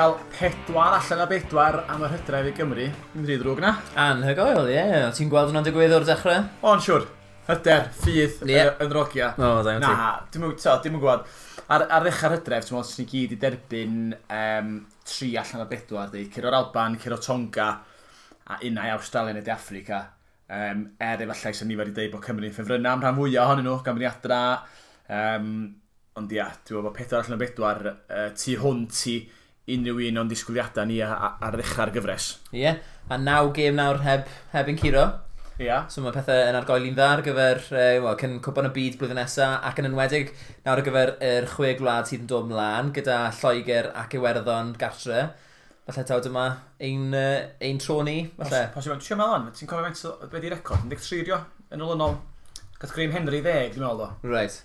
gael pedwar allan o bedwar am yr hydref i Gymru. Yn rhy drwg na. Anhygoel, ie. Yeah. Ti'n gweld hwnna'n digwydd o'r dechrau? O'n siwr. Hyder, ffydd, yeah. yn rogia. O, da dda'n ti. Na, dim yn gwybod. Ar, ar ddechrau'r hydref, ti'n meddwl, ni gyd i derbyn um, tri allan o bedwar, dweud, Cyro'r Alban, Cyro Tonga, a unau Australia neu Africa. Um, er efallai sy'n nifer i dweud bod Cymru'n ffefrynnau am rhan fwyaf ohonyn nhw, gan adra. Um, ond ia, dwi'n meddwl bod pedwar allan o bedwar uh, tu hwn ti unrhyw un o'n disgwyliadau ni ar ddechrau'r gyfres. Ie, yeah. a naw gêm nawr heb, heb yn curo. Ia. Yeah. So mae pethau yn argoeli'n dda ar gyfer uh, well, cyn cwpan y byd blwyddyn nesaf ac yn enwedig nawr ar gyfer yr chwe gwlad sydd yn dod mlaen gyda Lloegr ac Iwerddon gartre. Falle taw dyma ein, uh, ein tro ni, falle. Os, os i'n siŵr mewn, ti'n cofio faint wedi record? 13 rio yn olynol. Gath Graham Henry 10, dwi'n meddwl o. Right.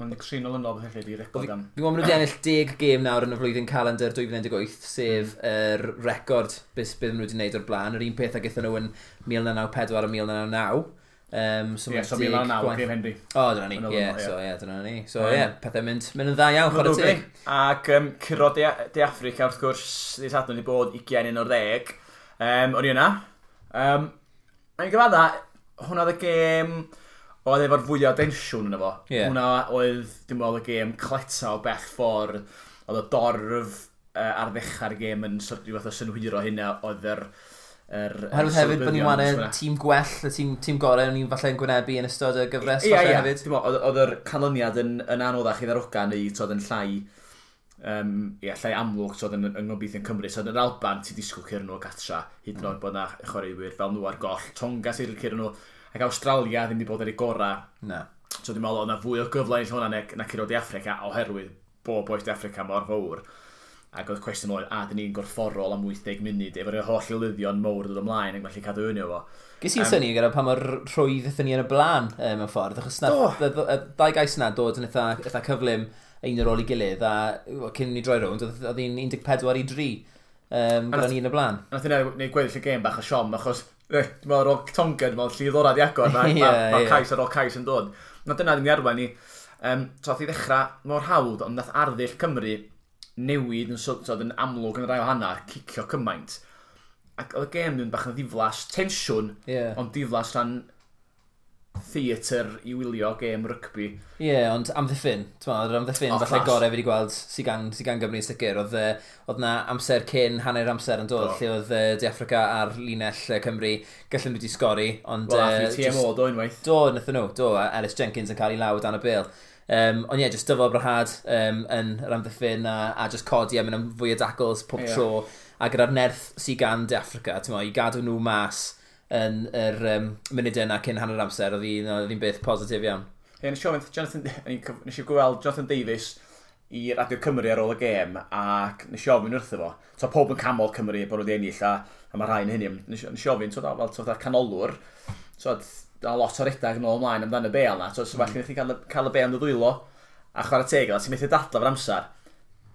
Mae'n trinol yn lob hefyd i record am. Fi'n gwybod mae'n nhw wedi ennill 10 gêm nawr yn y flwyddyn calendar 2018, sef yr er record beth bydd nhw wedi wneud o'r blaen. Yr un peth ag eithon nhw yn 1994 a 1999. Um, so yeah, so mi lan nawr, Gabe Henry. O, dyna ni. Ie, yeah, so ie, dyna ni. So ie, pethau mynd, mynd yn dda iawn, chwarae teg. Ac um, Ciro de, de Africa, wrth gwrs, ddi sadwn wedi bod 21 o'r 10. Um, o'n i yna. Um, Mae'n gyfadda, hwnna oedd y gêm... Game oedd efo'r fwyaf densiwn yna fo. Yeah. Hwna oedd, dim ond, y gêm cleta o bell ffordd, oedd y dorf uh, ar ddechrau'r gêm yn rhyw fath o synhwyro hynna, oedd yr... Er, Oherwydd hefyd bod ni'n wane tîm gwell, y tîm, tîm gorau, o'n i'n falle yn gwynebu yn ystod y gyfres. Ie, ie, hefyd. Oedd yr canlyniad yn, yn anoddach i ddaroga neu tod yn llai, um, ie, llai amlwg tod yn, yng Ngobeithio'n Cymru. So, yn yr Alban, ti'n disgwyl cyrnw o gatra, hyd yn oed mm. bod yna chwaraewyr fel nhw ar goll. Tonga sydd sy'n cyrnw, ac Australia ddim wedi bod ar ei gorau. Na. So dwi'n meddwl, o'na fwy o gyfle yn hwnna nac, na i roed i Africa, oherwydd bob oes Africa mor fawr. Ac oedd cwestiwn oedd, a, dyn ni'n gorfforol am 80 munud, efo'r holl ilyddion mowr dod ymlaen, ac felly cadw hynny o. Ges i'n um, syni gyda pa mor rhwydd ydyn ni yn y blaen e, mewn ffordd, achos na, y ddau gais yna dod yn eitha, eitha cyflym un ar ôl i gilydd, a cyn ni droi rownd, oedd hi'n 14 i 3 um, gyda ni yn y blaen. Nath i'n gweddill y gêm bach o siom, achos Dwi'n meddwl, ar Tonga, dwi'n meddwl, llidd orad i agor, mae ma, ma cais ar ôl cais yn dod. Na dyna ddim i arwain ni. Um, Troth i ddechrau mor hawdd, ond nath arddull Cymru newid yn, so, yn amlwg yn rai o hana, cicio cymaint. Ac oedd y gêm dwi'n bach yn ddiflas, tensiwn, yeah. ond diflas rhan theatr i wylio gêm rygbi. Ie, yeah, ond amddiffyn. Yr amddiffyn, oh, falle gorau fi wedi gweld sy'n gan, sy gan Gymru yn sicr. Oedd, oedd na amser cyn hanner amser yn dod, oh. lle oedd De Africa a'r linell Cymru gallen nhw wedi sgori. Ond, Wel, uh, TMO do unwaith. Do, nath nhw, do. a Ellis Jenkins yn cael ei law dan y bil. Um, ond ie, yeah, just dyfod brahad um, yn yr amddiffyn a, a just codi a mynd am fwy o dacls pob yeah. tro. A gyda'r nerth sy'n gan De Africa, ti'n mo, i gadw nhw mas yn yr um, munudau yna cyn hanner amser, oedd hi'n oedd hi'n beth positif iawn. Ie, nes i Jonathan, nes i gweld Jonathan Davies i Radio Cymru ar ôl y gêm, ac nes i ofyn wrtho fo. So, pob yn camol Cymru bod wedi ennill, a, a mae rhain hynny, nes i ofyn, so, fel so, canolwr, so, a lot o redag yn ôl ymlaen amdano y bel na, so, so mm. -hmm. chi cael, cael y bel yn y ddwylo, a chwarae teg, a ti'n methu dadla fy'r amser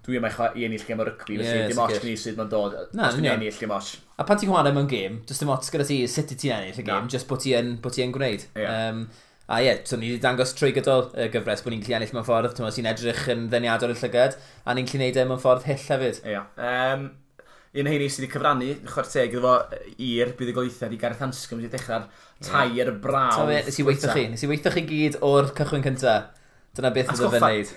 dwi yma i ennill gêm o rygbi, felly yeah, dim ots gen i sydd mae'n dod, na, os dwi'n ennill dim ots. A pan ti'n chwarae mewn gêm, does dim ots gyda ti sut i ti'n ennill y gêm, just bod ti'n ti gwneud. Yeah. Um, a ie, yeah, so ni wedi dangos trwy gydol y gyfres bod ni'n gallu ennill mewn ffordd, ti'n sy'n edrych yn ddeniadol y llygad, a ni'n gallu neud e mewn ffordd hyll hefyd. Ie. Yeah. Um, un heini sydd wedi cyfrannu, chwarteg iddo fo i'r bydd y buddigoliaethau i Gareth Anscombe wedi dechrau'r tair ar y braw. Ta nes i weithio chi, nes i weithio chi gyd o'r cychwyn cyntaf. Dyna beth oedd fe'n neud.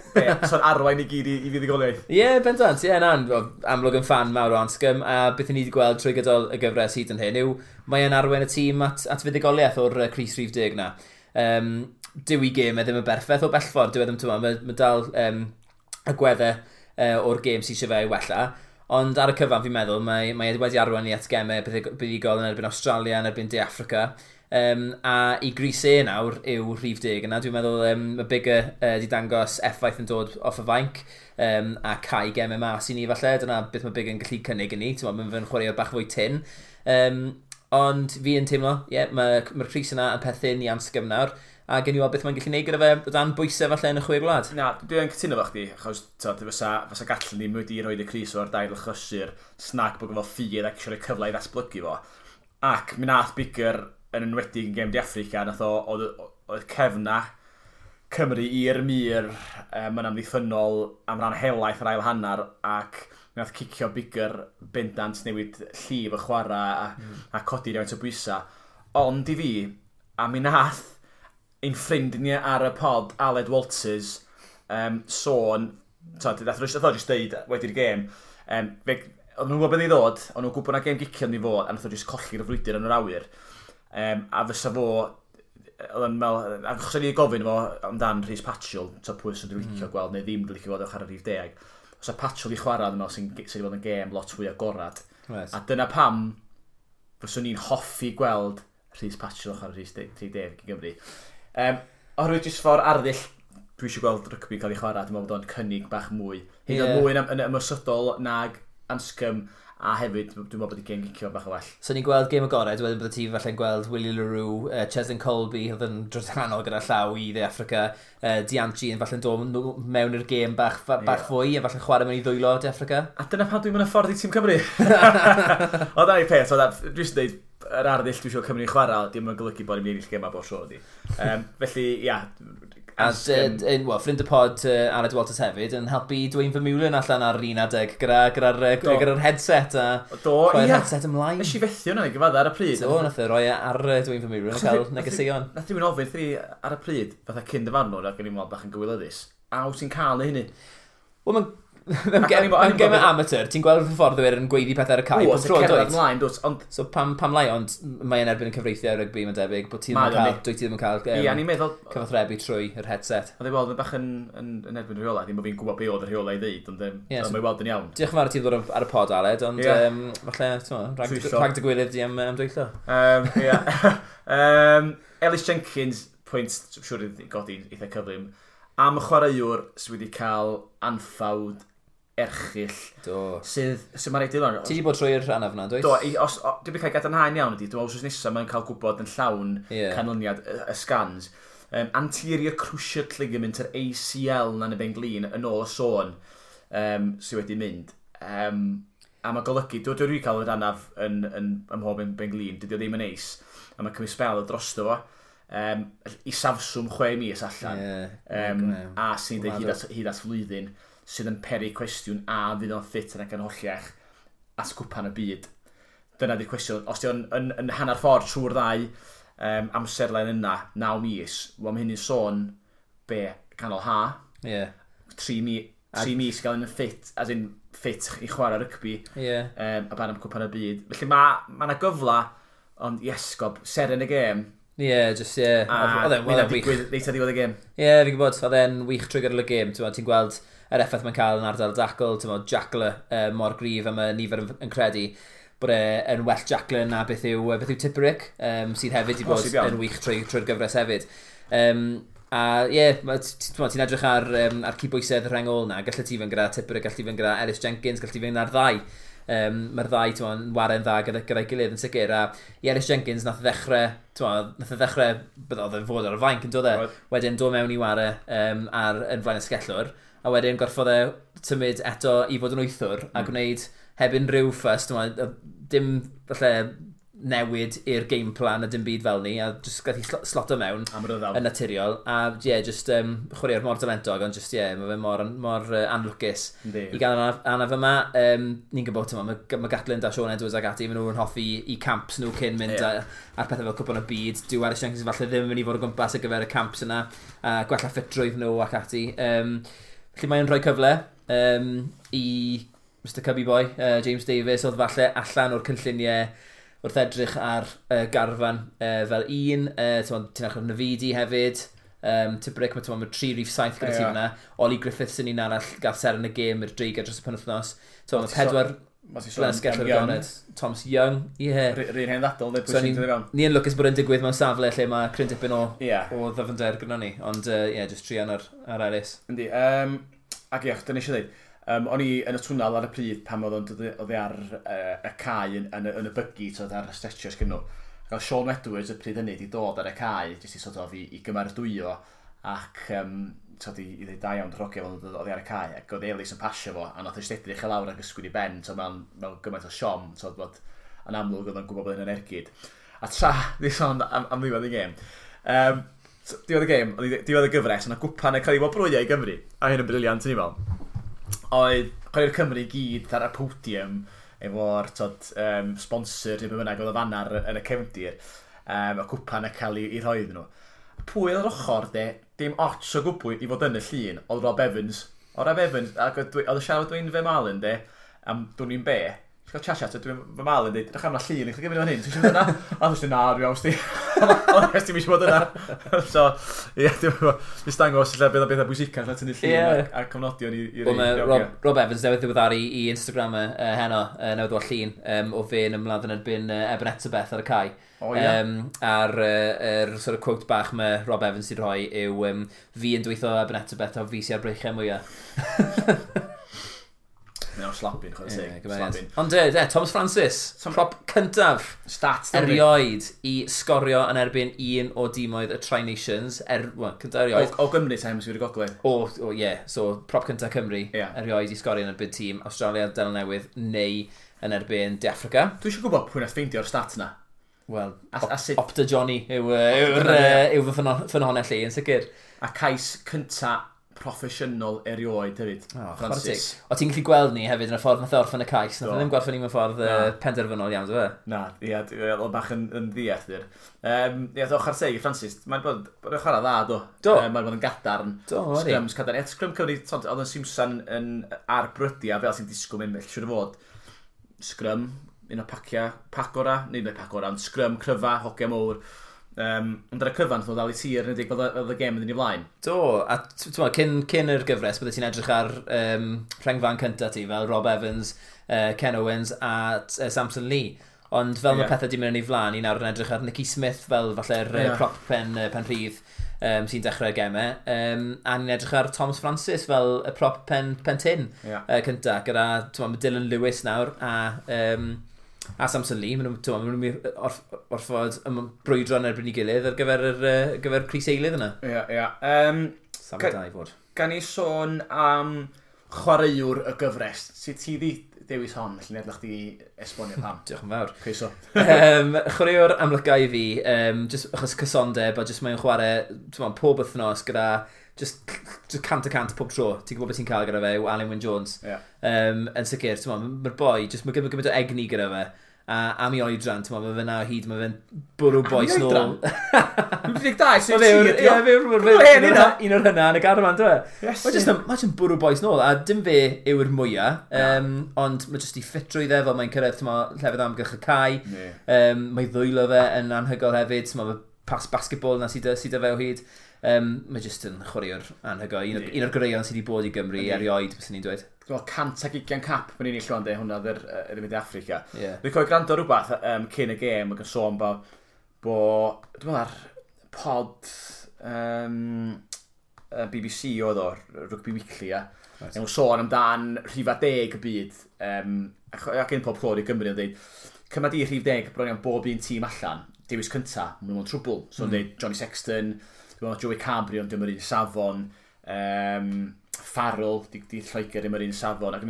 So'n arwain i gyd i, i fuddigoliaeth. Ie, yeah, bendant. Ie, yeah, na, amlwg yn fan mawr o Anscom. A beth ni wedi gweld trwy gydol y gyfres hyd yn hyn yw mae e'n arwain y tîm at, at fuddigoliaeth o'r uh, Cris Rhif Deg na. Um, dyw i gemau ddim yn berffaith o bellffordd. Dyw e ddim, tyma, mae, ma dal um, y gweddau uh, o'r gêm sy'n eisiau fe i wella. Ond ar y cyfan fi'n meddwl, mae, mae e wedi arwain i at gemau buddugol yn erbyn Australia, yn erbyn De Africa. Um, a i gris e nawr yw rhif deg yna. Dwi'n meddwl um, y bigger uh, di dangos effaith yn dod off y fainc um, a cae gem MMA sy'n ni falle. Dyna beth mae bigger yn gallu cynnig i ni. Mae'n fy'n chwarae bach fwy tin. Um, ond fi yn teimlo, ie, yeah, mae'r ma Cris yna yn pethyn i amsgym nawr a gen i weld beth mae'n gallu neud gyda fe o dan bwysau falle yn y chwe gwlad. Na, dwi'n cytuno fo chdi, achos tyd, fysa, fysa gallwn ni wedi i roed y Cris o'r dair lachysur, snag bod gyfo ffyr ac eisiau cyfle i ddatblygu fo. Ac mi nath Bigger yn enwedig yn gem di Africa, nath o, oedd cefna Cymru i'r mir um, yn amddiffynol am ran helaeth yr ail hanner ac nath cicio bigger bendant newid llif y chwarae a, mm. a codi rhywun o bwysa. Ond i fi, a mi nath ein ffrind ni ar y pod, Aled Walters, um, sôn, so, nath rwy'n dweud deud wedi'r gêm, um, oedd nhw'n gwybod beth i ddod, ond nhw'n gwybod na gêm gicio ni fod, a nath o'n just colli'r frwydr yn yr awyr. Um, a fysa fo, oedd yn mel, achos o'n i'n gofyn fo amdan Rhys Patchell, to pwy sy'n dwi'n licio mm. gweld, neu ddim dwi'n licio gweld o'ch ar y rhif deg. Os y Patchell i chwarae, dwi'n meddwl sy'n sy fod yn gêm lot fwy agorad. Right. A dyna pam fyswn i'n hoffi gweld Rhys Patchell o'ch ar y rhif deg i Gymru. Um, oherwydd jyst ffordd arddull dwi eisiau gweld rygbi cael ei chwarae, dwi'n meddwl bod o'n cynnig bach mwy. Hyn yeah. mwy yn, yn, nag ansgym a hefyd dwi'n meddwl bod i gen gicio bach o well. So ni'n gweld game agored, wedyn bydde ti falle'n gweld Willie LaRue, uh, Cheslin Colby, oedd yn droshanol gyda llaw i dde Africa, uh, Dianchi yn falle'n dod mewn i'r gêm bach, bach yeah. fwy, a falle'n chwarae mewn i ddwylo de Africa. A dyna pan dwi'n mynd y ffordd i Tîm Cymru. o da i peth, o da, dwi'n dweud, yr arddull dwi'n siŵr Cymru chwarae, dim yn golygu bod ni'n ennill a bod sio di. Um, felly, ia, A dyd, um, well, ffrind y pod uh, Aled Walters hefyd yn helpu Dwayne Vermeulen allan ar un adeg gyda'r gyda, gyda, gyda headset a do, rhoi'r yeah. headset ymlaen. Nes i fethio hwnna i gyfadda ar y pryd. Do, nath o roi e ar Dwayne Vermeulen yn cael negeseuon. Nath i'n ofyn thri ar y pryd, fatha cyn dyfarnwr ac yn i'n meddwl bach yn gywilyddus, a wyt ti'n cael ei hynny? Wel, mae'n Yn gem amateur, ti'n gweld y ffordd yw'r yn gweiddi pethau ar y cael. Ww, ti'n cerdded ymlaen, dwt. Ond... So pam, pam lai, ond mae'n erbyn yn cyfreithiau rygbi, mae'n debyg, bod ti ddim yn cael, dwi ti ddim yn cael Ia, meddwl... cyfathrebu trwy yr headset. Ond ei weld, bach yn, yn, yn erbyn rheolau, ddim bod fi'n gwybod be oedd y rheolau i ddeud, ond yeah, so, mae weld yn iawn. Diolch yn fawr ti ddod ar y pod, Aled, ond yeah. um, falle, rhag dy gwylydd di am, am dweillo. Um, um, Ellis Jenkins, pwynt, siwr i godi eitha cyflym, am y chwaraewr sydd wedi cael anffawd erchill. Do. Sydd, sydd mae'r eidl o'n... Ti wedi bod trwy'r rhan ofna, dweud? Do, i, os, o, dwi'n cael gadarnhain iawn ydy, dwi'n meddwl nesaf mae'n cael gwybod yn llawn yeah. canlyniad y, y scans. Um, anterior cruciate ligament yr ACL na'n y benglin yn ôl y sôn um, sydd wedi mynd. Um, a mae golygu, dwi wedi cael yr anaf yn, yn, yn mhob yn benglin, dydy o ddim yn eis. A mae cymryd spel y drosto fo um, i safswm chwe mis allan. Yeah, um, a sy'n dweud hyd at, hyd at flwyddyn sydd yn peri cwestiwn a fydd o'n ffit yn ac yn holliach at cwpan y byd. Dyna di'r cwestiwn. Os di o'n yn, yn hanner ffordd trwy'r ddau um, amserlen yna, 9 mis, wel mae hynny'n sôn be, canol ha, yeah. 3 mi, 3 mis gael yn ffit, as in ffit i chwarae rygbi yeah. um, a barn am cwpan y byd. Felly mae yna gyfla, ond i esgob, seren y gêm, Ie, yeah, just ie. Yeah. E- oedd e'n wych. Neitha ddiwedd y gêm. Ie, yeah, fi'n gwybod, oedd e'n wych trwy gyda'r gêm. Ti'n gweld, yr effaith mae'n cael yn ardal dacl, ti'n modd, Jackle uh, mor grif am y nifer yn, yn credu bod e'n well Jackle na beth yw, beth yw Tipperick, um, sydd hefyd i bod oh, yn wych trwy'r trwy, gyfres hefyd. Um, a ie, yeah, ti'n edrych ar, um, ar cybwysedd y rhengol na, gallai ti fynd gyda Tipperick, gallai ti fynd gyda Ellis Jenkins, gallai ti fynd ar ddau. Um, Mae'r ddau, ti'n yn waren dda gyda, gyda'i gilydd yn sicr. A i Ellis Jenkins nath ddechrau, nath e ddechrau, bydd oedd yn fod ar y fainc yn dod e. Right. Wedyn, dod mewn i ware um, ar, yn flaen y sgellwr a wedyn gorffodd e tymud eto i fod yn wythwr mm. a gwneud heb unrhyw ffys, dim falle newid i'r game plan a dim byd fel ni, a jyst gath i slot o mewn yn naturiol. A ie, yeah, jyst um, chwarae'r mor dalentog, ond jyst ie, yeah, mae fe mor, mor uh, anlwcus i gael anaf, anaf yma. Um, ni'n gwybod yma, mae, ma Gatlin da Sean Edwards ag ati, maen nhw'n hoffi i camps nhw cyn mynd yeah. ar pethau fel cwpon y byd. Dyw Aris Jenkins falle ddim yn mynd i fod o gwmpas ar gyfer y camps yna, a gwella ffitrwydd nhw ac ati. Um, Felly mae'n rhoi cyfle um, i Mr Cubby Boy, uh, James Davis, oedd falle allan o'r cynlluniau wrth edrych ar uh, garfan uh, fel un. Uh, Ti'n achor Nafidi hefyd. Um, Tibric, mae ma tri rif saith gyda ti fyna. Oli Griffiths yn un arall gael ser yn y gêm i'r dreigau dros y penwthnos. Mae pedwar, Glenn Skelter Goned, Thomas Young, ie. Yeah. Rhy'n hen ddadl, neu pwysig so, fewn. Ni yn lwcus bod yn digwydd mewn safle lle mae Cryn Dipyn o, yeah. o ddyfnder gyda ni, ond ie, uh, yeah, just trian ar, ar Elis. Yndi, um, ac ie, dyna eisiau dweud, um, o'n i yn y twnnel ar y pryd pan oedd o'n ar uh, y cae yn, yn, yn, y bygu, so ar y stretchers gyda nhw. Gael Sean Edwards y pryd hynny wedi dod ar y cae, jyst i sort of i, i gymardwyo ac um, to i ddweud da iawn, drogio fel oedd ar y cae, ac oedd Elis yn pasio fo, a nath ystedrych eich lawr ac ysgwyd i ben, so mewn, mewn gymaint o siom, so bod yn amlwg oedd yn gwybod bod yn ergyd. A tra, di sôn am, am ddiwedd y gêm, um, diwedd y gêm, diwedd y gyfres, yna gwpan yn cael ei wobrwyo i Gymru, a hyn yn briliant yn i fel. Oedd chwarae'r Cymru i gyd ar y podium, efo'r um, sponsor neu bynnag oedd y fanna yn y cefndir, um, y cwpan yn cael ei, ei rhoi nhw pwy oedd yr ochr, de, dim ots o gwbwy i fod yn y llun, oedd Rob Evans. O Rob Evans, ac oedd y siarad dwi'n fe malin, de, am dwi'n ni'n be, Ti'n cael chashat, dwi'n fy mal yn dweud, ydych am na llun, chi'n gyfnod fan hyn, ti'n siarad yna? A dwi'n siarad, na, dwi'n aws ti. Ond ys ti'n mis bod yna. So, ie, dwi'n mis dangos lle bydd o beth bethau bwysica, lle tynnu llun a cofnodion i un. Rob Evans newydd ddiweddaru i Instagram heno, newydd o'r llun, o fe yn ymladd yn erbyn Eben Etabeth ar y cae. Oh, yeah. um, a'r uh, er, sort of quote bach mae Rob Evans sy'n rhoi yw um, fi yn dweithio ebyn eto beth o fi sy'n arbreichau mwyaf. Mae'n o'n slapin, chwarae yeah, slapin. Ond e, e, Thomas Francis, Tom... prop cyntaf Stats, erioed i sgorio yn erbyn un o dimoedd y Tri Nations. Er, well, cyntaf erioed. O, o Gymru, Sam, sy'n wedi gogledd. O, o, ie. Yeah. So, prop cyntaf Cymru, yeah. erioed i sgorio yn erbyn tîm Australia, Dylan Newydd, neu yn erbyn De Africa. Dwi eisiau gwybod pwy'n na ffeindio'r stats na. Wel, Opta Johnny yw'r yw, yw, ffynonell i, yn sicr. A cais cynta proffesiynol erioed hefyd, oh, Francis. O ti'n gallu gweld ni hefyd yn y ffordd nath e orffen y cais, nath e ddim gwerthu ni mewn ffordd uh, penderfynol iawn, dwi'n e? Na, ia, oedd bach yn, yn ddiaethur. Um, ia, ochr teg i Francis, mae'n bod, bod yn chwarae dda, do. Do. Um, mae'n bod yn gadarn. Do, wedi. Sgrams cadarn. Ia, sgrym Cymru, oedd yn Simpson yn arbrydia fel sy'n disgwyl mynd, mell, siwr fod. Sgrym, un o pacia, pacora, neu neu pacora, ond sgrym, cryfa, hogia mwr. Um, ond ar y cyfan, ddod dal i tir, yn edrych oedd y gem yn dyn i flaen. Do, a cyn, cyn yr gyfres, byddai ti'n edrych ar um, rhengfan cyntaf ti, fel Rob Evans, uh, Ken Owens a uh, Samson Lee. Ond fel yeah. mae pethau di mynd i flaen, i nawr yn edrych ar Nicky Smith fel falle'r yeah. prop pen, pen rhydd um, sy'n dechrau'r gemau. Um, a ni'n edrych ar Thomas Francis fel y prop pen, pen tin yeah. uh, cyntaf, gyda Dylan Lewis nawr a um, a Samson Lee, maen nhw'n nhw, nhw orff, orffod brwydro yn erbyn i gilydd ar gyfer, yr, uh, gyfer Cris Eilydd yna. Ia, ia. Um, sam da i fod. Gan i sôn am chwaraewr y gyfres, sut ti di dewis hon, felly nid chi esbonio pam. Diolch yn fawr. Cwyso. um, chwaraewr amlygau i fi, um, just achos cysondeb a just mae'n chwarae pob wythnos gyda just, just cant a cant pob tro. Ti'n gwybod beth ti'n cael gyda fe, yw Alan Wyn Jones. Yeah. Um, yn sicr, mae'r boi, just, mae gymaint o egni gyda fe. A am i oedran, ti'n mae fe na hyd, mae fe'n bwrw boes nôl. Am i oedran? Dwi'n 12, sy'n tîr. Ie, fe'n un o'r hynna yn y garfan, dwi'n Yes. Mae jyst yn bwrw boes nôl, a dim fe yw'r mwyaf, um, ond mae jyst i ffitrwydd dde, fel mae'n cyrraedd, ti'n llefydd amgylch y cae. Um, mae ddwylo fe yn anhygol hefyd, ti'n mae pas basketball na sydd sy fe o hyd. Um, mae jyst yn chwaraewr anhygo. Un, un o'r gyreion sydd wedi bod i Gymru Ni. erioed, bys ni'n dweud. Wel, cant ag ugian cap, mae'n unig llwan de, hwnna ddyr yn mynd i Africa. Yeah. Dwi'n cofio gwrando rhywbeth um, cyn y gêm ac yn sôn bo, bo dwi'n meddwl ar pod um, BBC oedd o, Rugby Weekly, a right. nhw'n sôn amdan rhifa deg y byd, um, ac yn pob clod i Gymru yn dweud, cymryd i rhif deg, bron iawn bob un tîm allan, dewis cynta, maen nhw'n trwbl. So mm. dweud Johnny Sexton, Dwi'n Joey Cabrio yn dim yr un safon, um, Farrell, di, di Lloegr ddim yr un safon. Ac,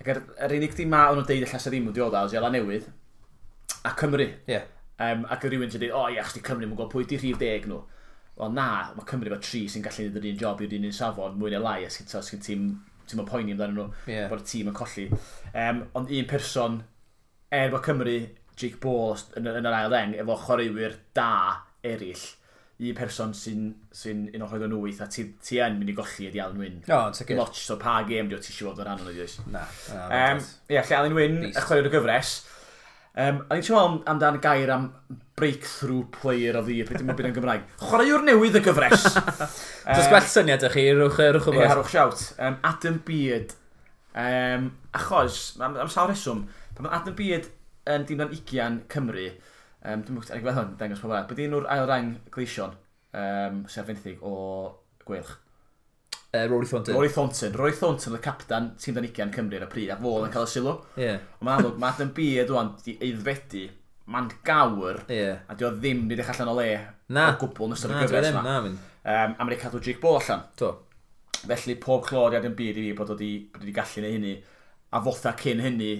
ac yr, yr unig dim ma o'n nhw'n deud allas y ddim yn diodd awd, Iala Newydd, a Cymru. Yeah. Um, ac yr rhywun sy'n dweud, o oh, ia, chdi Cymru, mae'n gweld pwy di rhif deg nhw. Wel na, mae Cymru efo tri sy'n gallu neud yr un job i'r un un safon, mwy neu lai, os gyda tîm ti'n poeni amdano nhw, yeah. bod y tîm yn colli. Um, ond un person, er bod Cymru, Jake Ball yn, yn yr ail ddeng, efo chwaraewyr da eraill, i person sy'n sy un o'r hoedden nhw weith, a ti, ti yn mynd i golli ydi Alan Wyn. No, it's okay. Lot, so pa gêm diolch ti eisiau fod o'r rhan o'n oedden. Na. Um, Ie, yeah, lle Alan Wyn, y chwer o gyfres. Um, a ni'n siarad amdan gair am breakthrough player o the beth dim byd yn Gymraeg. Chwaraewr newydd y gyfres. Does gwell syniad ych chi, rwch y rwch y bwys. Rwch siawt. Um, Adam Beard. Um, achos, am, am sawl reswm, pan mae Adam Beard yn dim ond 20 Cymru, Um, dwi'n mwyn gweld hwn, dangos pobl. Byddi nhw'r ail rang gleision um, sef fenthig o gwylch? Uh, Rory Thornton. Rory Thornton. Rory Thornton y captain tîm Danigian Cymru ar y pryd, a fo yn cael y sylw. Yeah. Ond mae'n amlwg, mae Adam Bede dwi'n di eiddfedu, mae'n gawr, yeah. a dwi o ddim wedi dechrau allan o le na. o gwbl yn ystod y gyfres yma. Na, mynd. Um, a mae wedi cadw Jake Ball allan. To. Felly pob clod i Adam Bede i fi bod wedi gallu neu hynny, a fotha cyn hynny,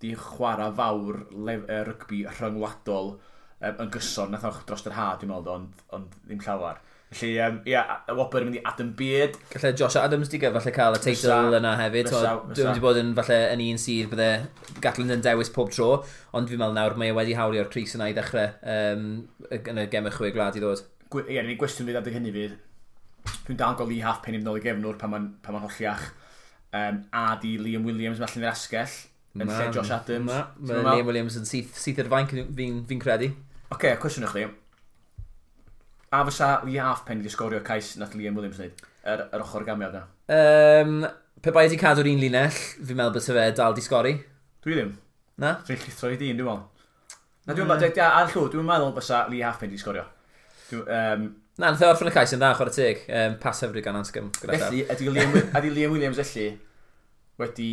di chwarae fawr rygbi rhyngwladol um, yn gyson, nath o'ch dros yr had, dwi'n meddwl, ond, ond ddim llawer. Felly, um, ia, y Wobr yn mynd i Adam Beard. Felly Josh Adams di gael falle cael y teitl yna hefyd. Mysa, mysa. Dwi'n wedi bod yn falle yn un sydd bydde Gatlin yn dewis pob tro, ond fi'n meddwl nawr mae e wedi hawlio'r Cris yna i ddechrau um, yn y gemau chwe glad i ddod. Ie, yeah, ni gwestiwn fydd adeg hynny fydd. Dwi'n dal gol i half pen i ddod i gefnwr pan mae'n ma holliach. Um, a di Liam Williams, mae'n allan i'r asgell Yn lle Josh Adams. Na, mae Liam Williams yn syth, syth ar fain fi'n fi credu. Oce, okay, cwestiwn i chdi. A fysa i half pen i sgorio cais nath Liam Williams wneud? Yr, yr ochr gamiad na? Um, pe bai wedi cadw'r un linell, fi'n meddwl bod fe dal di sgori. Dwi ddim. Na? Dwi'n llithro i dyn, dwi'n meddwl. Na, dwi'n meddwl, ar llw, dwi'n meddwl bysa Lee Halfpen di sgorio. Dwi, um, Na, nath e orffen y cais yn dda, chwarae teg. Um, pas hyfryd gan Anscom. Felly, ydy Liam, ydy Liam Williams felly wedi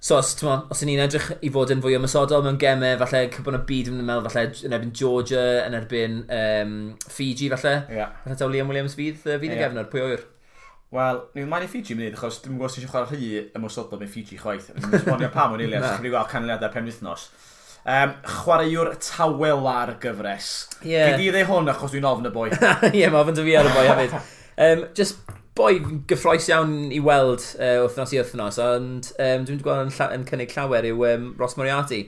So os, ma, os ni'n edrych i fod yn fwy ymysodol mewn gemau, falle cybwn y byd yn meddwl, falle yn erbyn Georgia, yn erbyn um, Fiji, falle. Yeah. Falle taw Liam Williams fydd, uh, fydd yeah. y gefnod, pwy oer? Wel, ni'n maen i Fiji mynd, achos dwi'n gwybod sy'n chwarae rhy ymwysodol mewn Fiji chwaith. Dwi'n sbonio pam o'n eiliad, dwi'n gweld canlyniadau pen wythnos. Um, chwaraewr tawel ar gyfres. Yeah. Gyd i ddeu hwn achos dwi'n ofn y boi. Ie, yeah, mae ofn dy fi ar y boi hefyd. Um, just boi gyffroes iawn i weld uh, wythnos i wythnos, ond um, dwi'n gweld yn, yn cynnig llawer yw um, Ross Moriarty.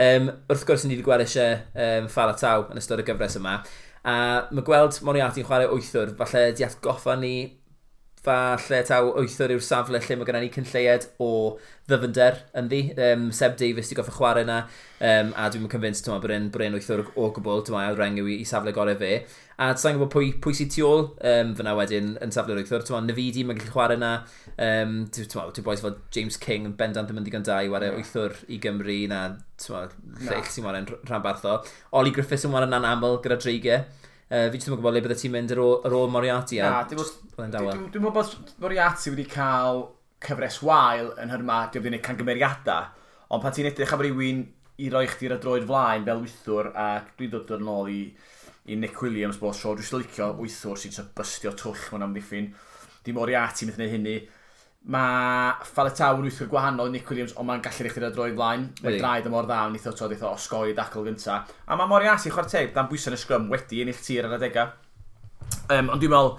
Um, wrth gwrs, ni wedi gweld eisiau um, ffala taw yn ystod y gyfres yma. A mae gweld Moriarty'n chwarae wythwr, falle di atgoffa ni falle taw wythwr yw'r safle lle mae gennym ni cynlleied o ddyfynder ynddi. Um, Seb Davies di goffa chwarae yna, um, a dwi'n convinced tyma, bod e'n bren wythwr o gwbl, dyma ail rengyw i, i safle gorau fe. A sa'n gwybod pwy, pwy sy'n tu ôl um, fyna wedyn yn safle wythwr. Tyma, Nafidi, mae'n gallu chwarae yna. Um, tyma, ti'n boes fod James King yn bendant ddim yn digon da i wario yeah. wythwr i Gymru na tyma, lleill sy'n wario'n rhanbarthol. Oli Griffiths yn wario'n anaml gyda dreigiau. Uh, fi ddim yn gwybod le bydde ti'n mynd ar ôl, ar ôl Moriarty. Na, dwi'n meddwl bod Moriarty wedi cael cyfres wael yn hyrma, dwi'n meddwl camgymeriadau, Ond pan ti'n edrych am rywun i roi chdi'r adroed flaen fel wythwr, a dwi'n dod yn ôl i, i Nick Williams, bod sio, dwi'n licio wythwr sy'n bystio twll mewn amddiffyn. Dim Moriarty mynd i hynny, Mae Faletawr wythwyr gwahanol i Nick Williams, ond mae'n gallu rechyd y droi flaen. Mae draed y mor dda, ond eitho troedd eitho osgoi i dacl gynta. A mae Moriarty chwarae teg, dan bwysau yn y sgrym wedi ennill tir ar adegau. Um, ond dwi'n meddwl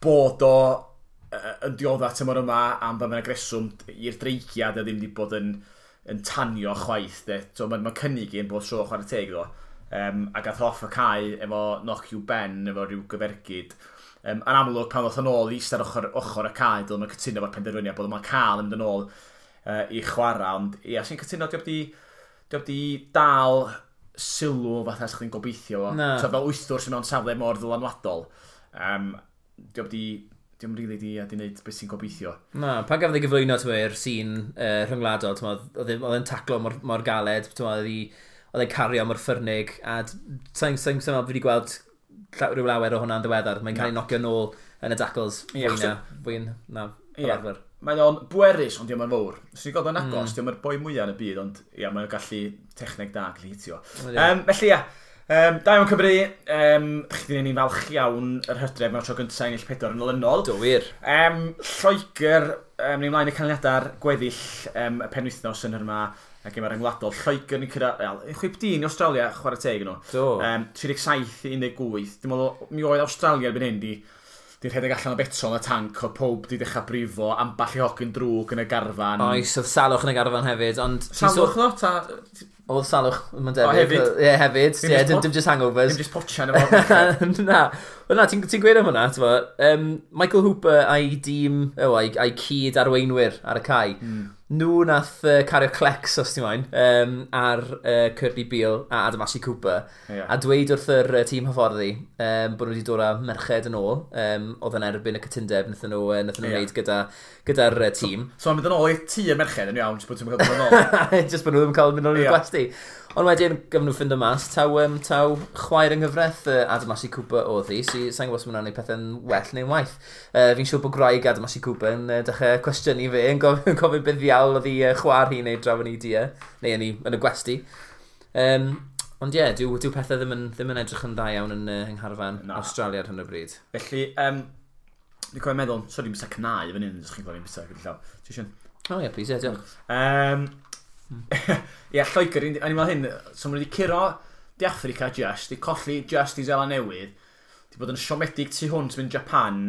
bod o uh, yn diodda tymor yma am fe mae'n agreswm i'r dreigiad a ddim wedi bod yn, yn tanio chwaith. De. So, mae'n ma cynnig i'n bod tro chwarae teg ddo. Um, a gath off y cae efo knock you Ben, efo rhyw gyfergyd Um, yn amlwg, pan ddoth yn ôl i eistedd ochr, ochr y cae, dylwn nhw'n cytuno efo'r penderfyniad bod yma'n cael yn ôl uh, i chwarae. Ond ia, sy'n cytuno, diolch di, diolch di dal sylw fatha sa'ch chi'n gobeithio. Na. So fel wythwr sy'n mewn safle mor ddylanwadol. Um, diolch di dim rili di a di wneud beth sy'n gobeithio. Na, pan gafodd ei gyflwyno i'r sîn uh, rhyngwladol, oedd e, e'n taclo mor, mor galed, oedd ei cario mor ffyrnig, a sa'n sa, sa, sa, fi wedi gweld rhyw lawer o hwnna'n ddiweddar. Mae'n cael ei nocio nôl yn y dacles. Ie, yeah, fwy'n na, yeah. arfer. Mae o'n bwerus, ond diolch yn fawr. Os ni'n gweld o'n agos, mm. diolch yn boi mwyaf yn y byd, ond ia, mae'n gallu techneg da gallu hitio. Um, felly ia, Um, da iawn Cymru, um, chi di ni'n falch iawn yr hydref mewn tro gyntaf ennill pedwar yn olynol. Do wir. Um, Lloegr, um, ni'n mlaen y canlyniadau'r gweddill um, y penwythnos yn hyrma ac mae'r yngwladol Lloegr yn cyrraedd, chwip dyn i Australia chwarae teg nhw. Do. Um, 37 18. Dwi'n meddwl, mi oedd Australia erbyn hyn di, di rhedeg allan o betrol yn y tanc o pob di dechrau brifo amball i hogyn drwg yn y garfan. Oes, oedd salwch yn y garfan hefyd, ond... Salwch no? ta... Oedd salwch, mae'n debyg. O, hefyd. Ie, yeah, hefyd. Dim, yeah, dim, dim just hangovers. Dim just potsia yn efo. na. Wel na, ti'n ti gweud am hwnna, ti'n fo. Um, Michael Hooper a'i dîm, o, oh, a'i, ai cyd arweinwyr ar y cae. Mm nhw nath uh, cario clecs os ti'n moyn um, ar uh, Curly Beale a Adam Ashley Cooper yeah. a dweud wrth yr uh, tîm hyfforddi um, bod nhw wedi dod â merched yn ôl um, oedd yn erbyn y cytundeb nath nhw, uh, nath nhw yeah. wneud gyda'r gyda, gyda uh, tîm So, so mynd yn ôl i tŷ y merched yn iawn jyst bod ti'n cael mynd yn ôl Jyst bod nhw ddim yn cael mynd yn ôl i'r yeah. gwesti Ond wedyn, gyfnw ffind o mas, taw, um, taw chwaer yng nghyfraith uh, Adamasi Cooper oedd hi, so sa'n gwybod os mae'n gwneud pethau'n well neu'n waith. Uh, fi'n siŵr bod graig Adamasi Cooper yn uh, dechrau cwestiynu fi, yn gofyn, gofyn beth ddiawl oedd hi uh, chwaer hi neu draw yn ei dia, neu yn, yn y gwesti. Um, Ond ie, yeah, dyw, dyw pethau ddim yn, ddim yn edrych yn dda iawn yn uh, ngharfan Na. Australia ar hyn o bryd. Felly, um, Dwi'n cofio meddwl, sori, mi'n bysa cnau fan hyn, ydych chi'n cofio'n bysa gyda llaw. Ti eisiau? O ie, please, ie, diolch. Um, Hmm. Ie, Lloegr, a ni'n meddwl hyn, so maen nhw wedi curo di Africa just, di colli just i Zela Newydd, di bod yn siomedig tu hwnt mynd Japan,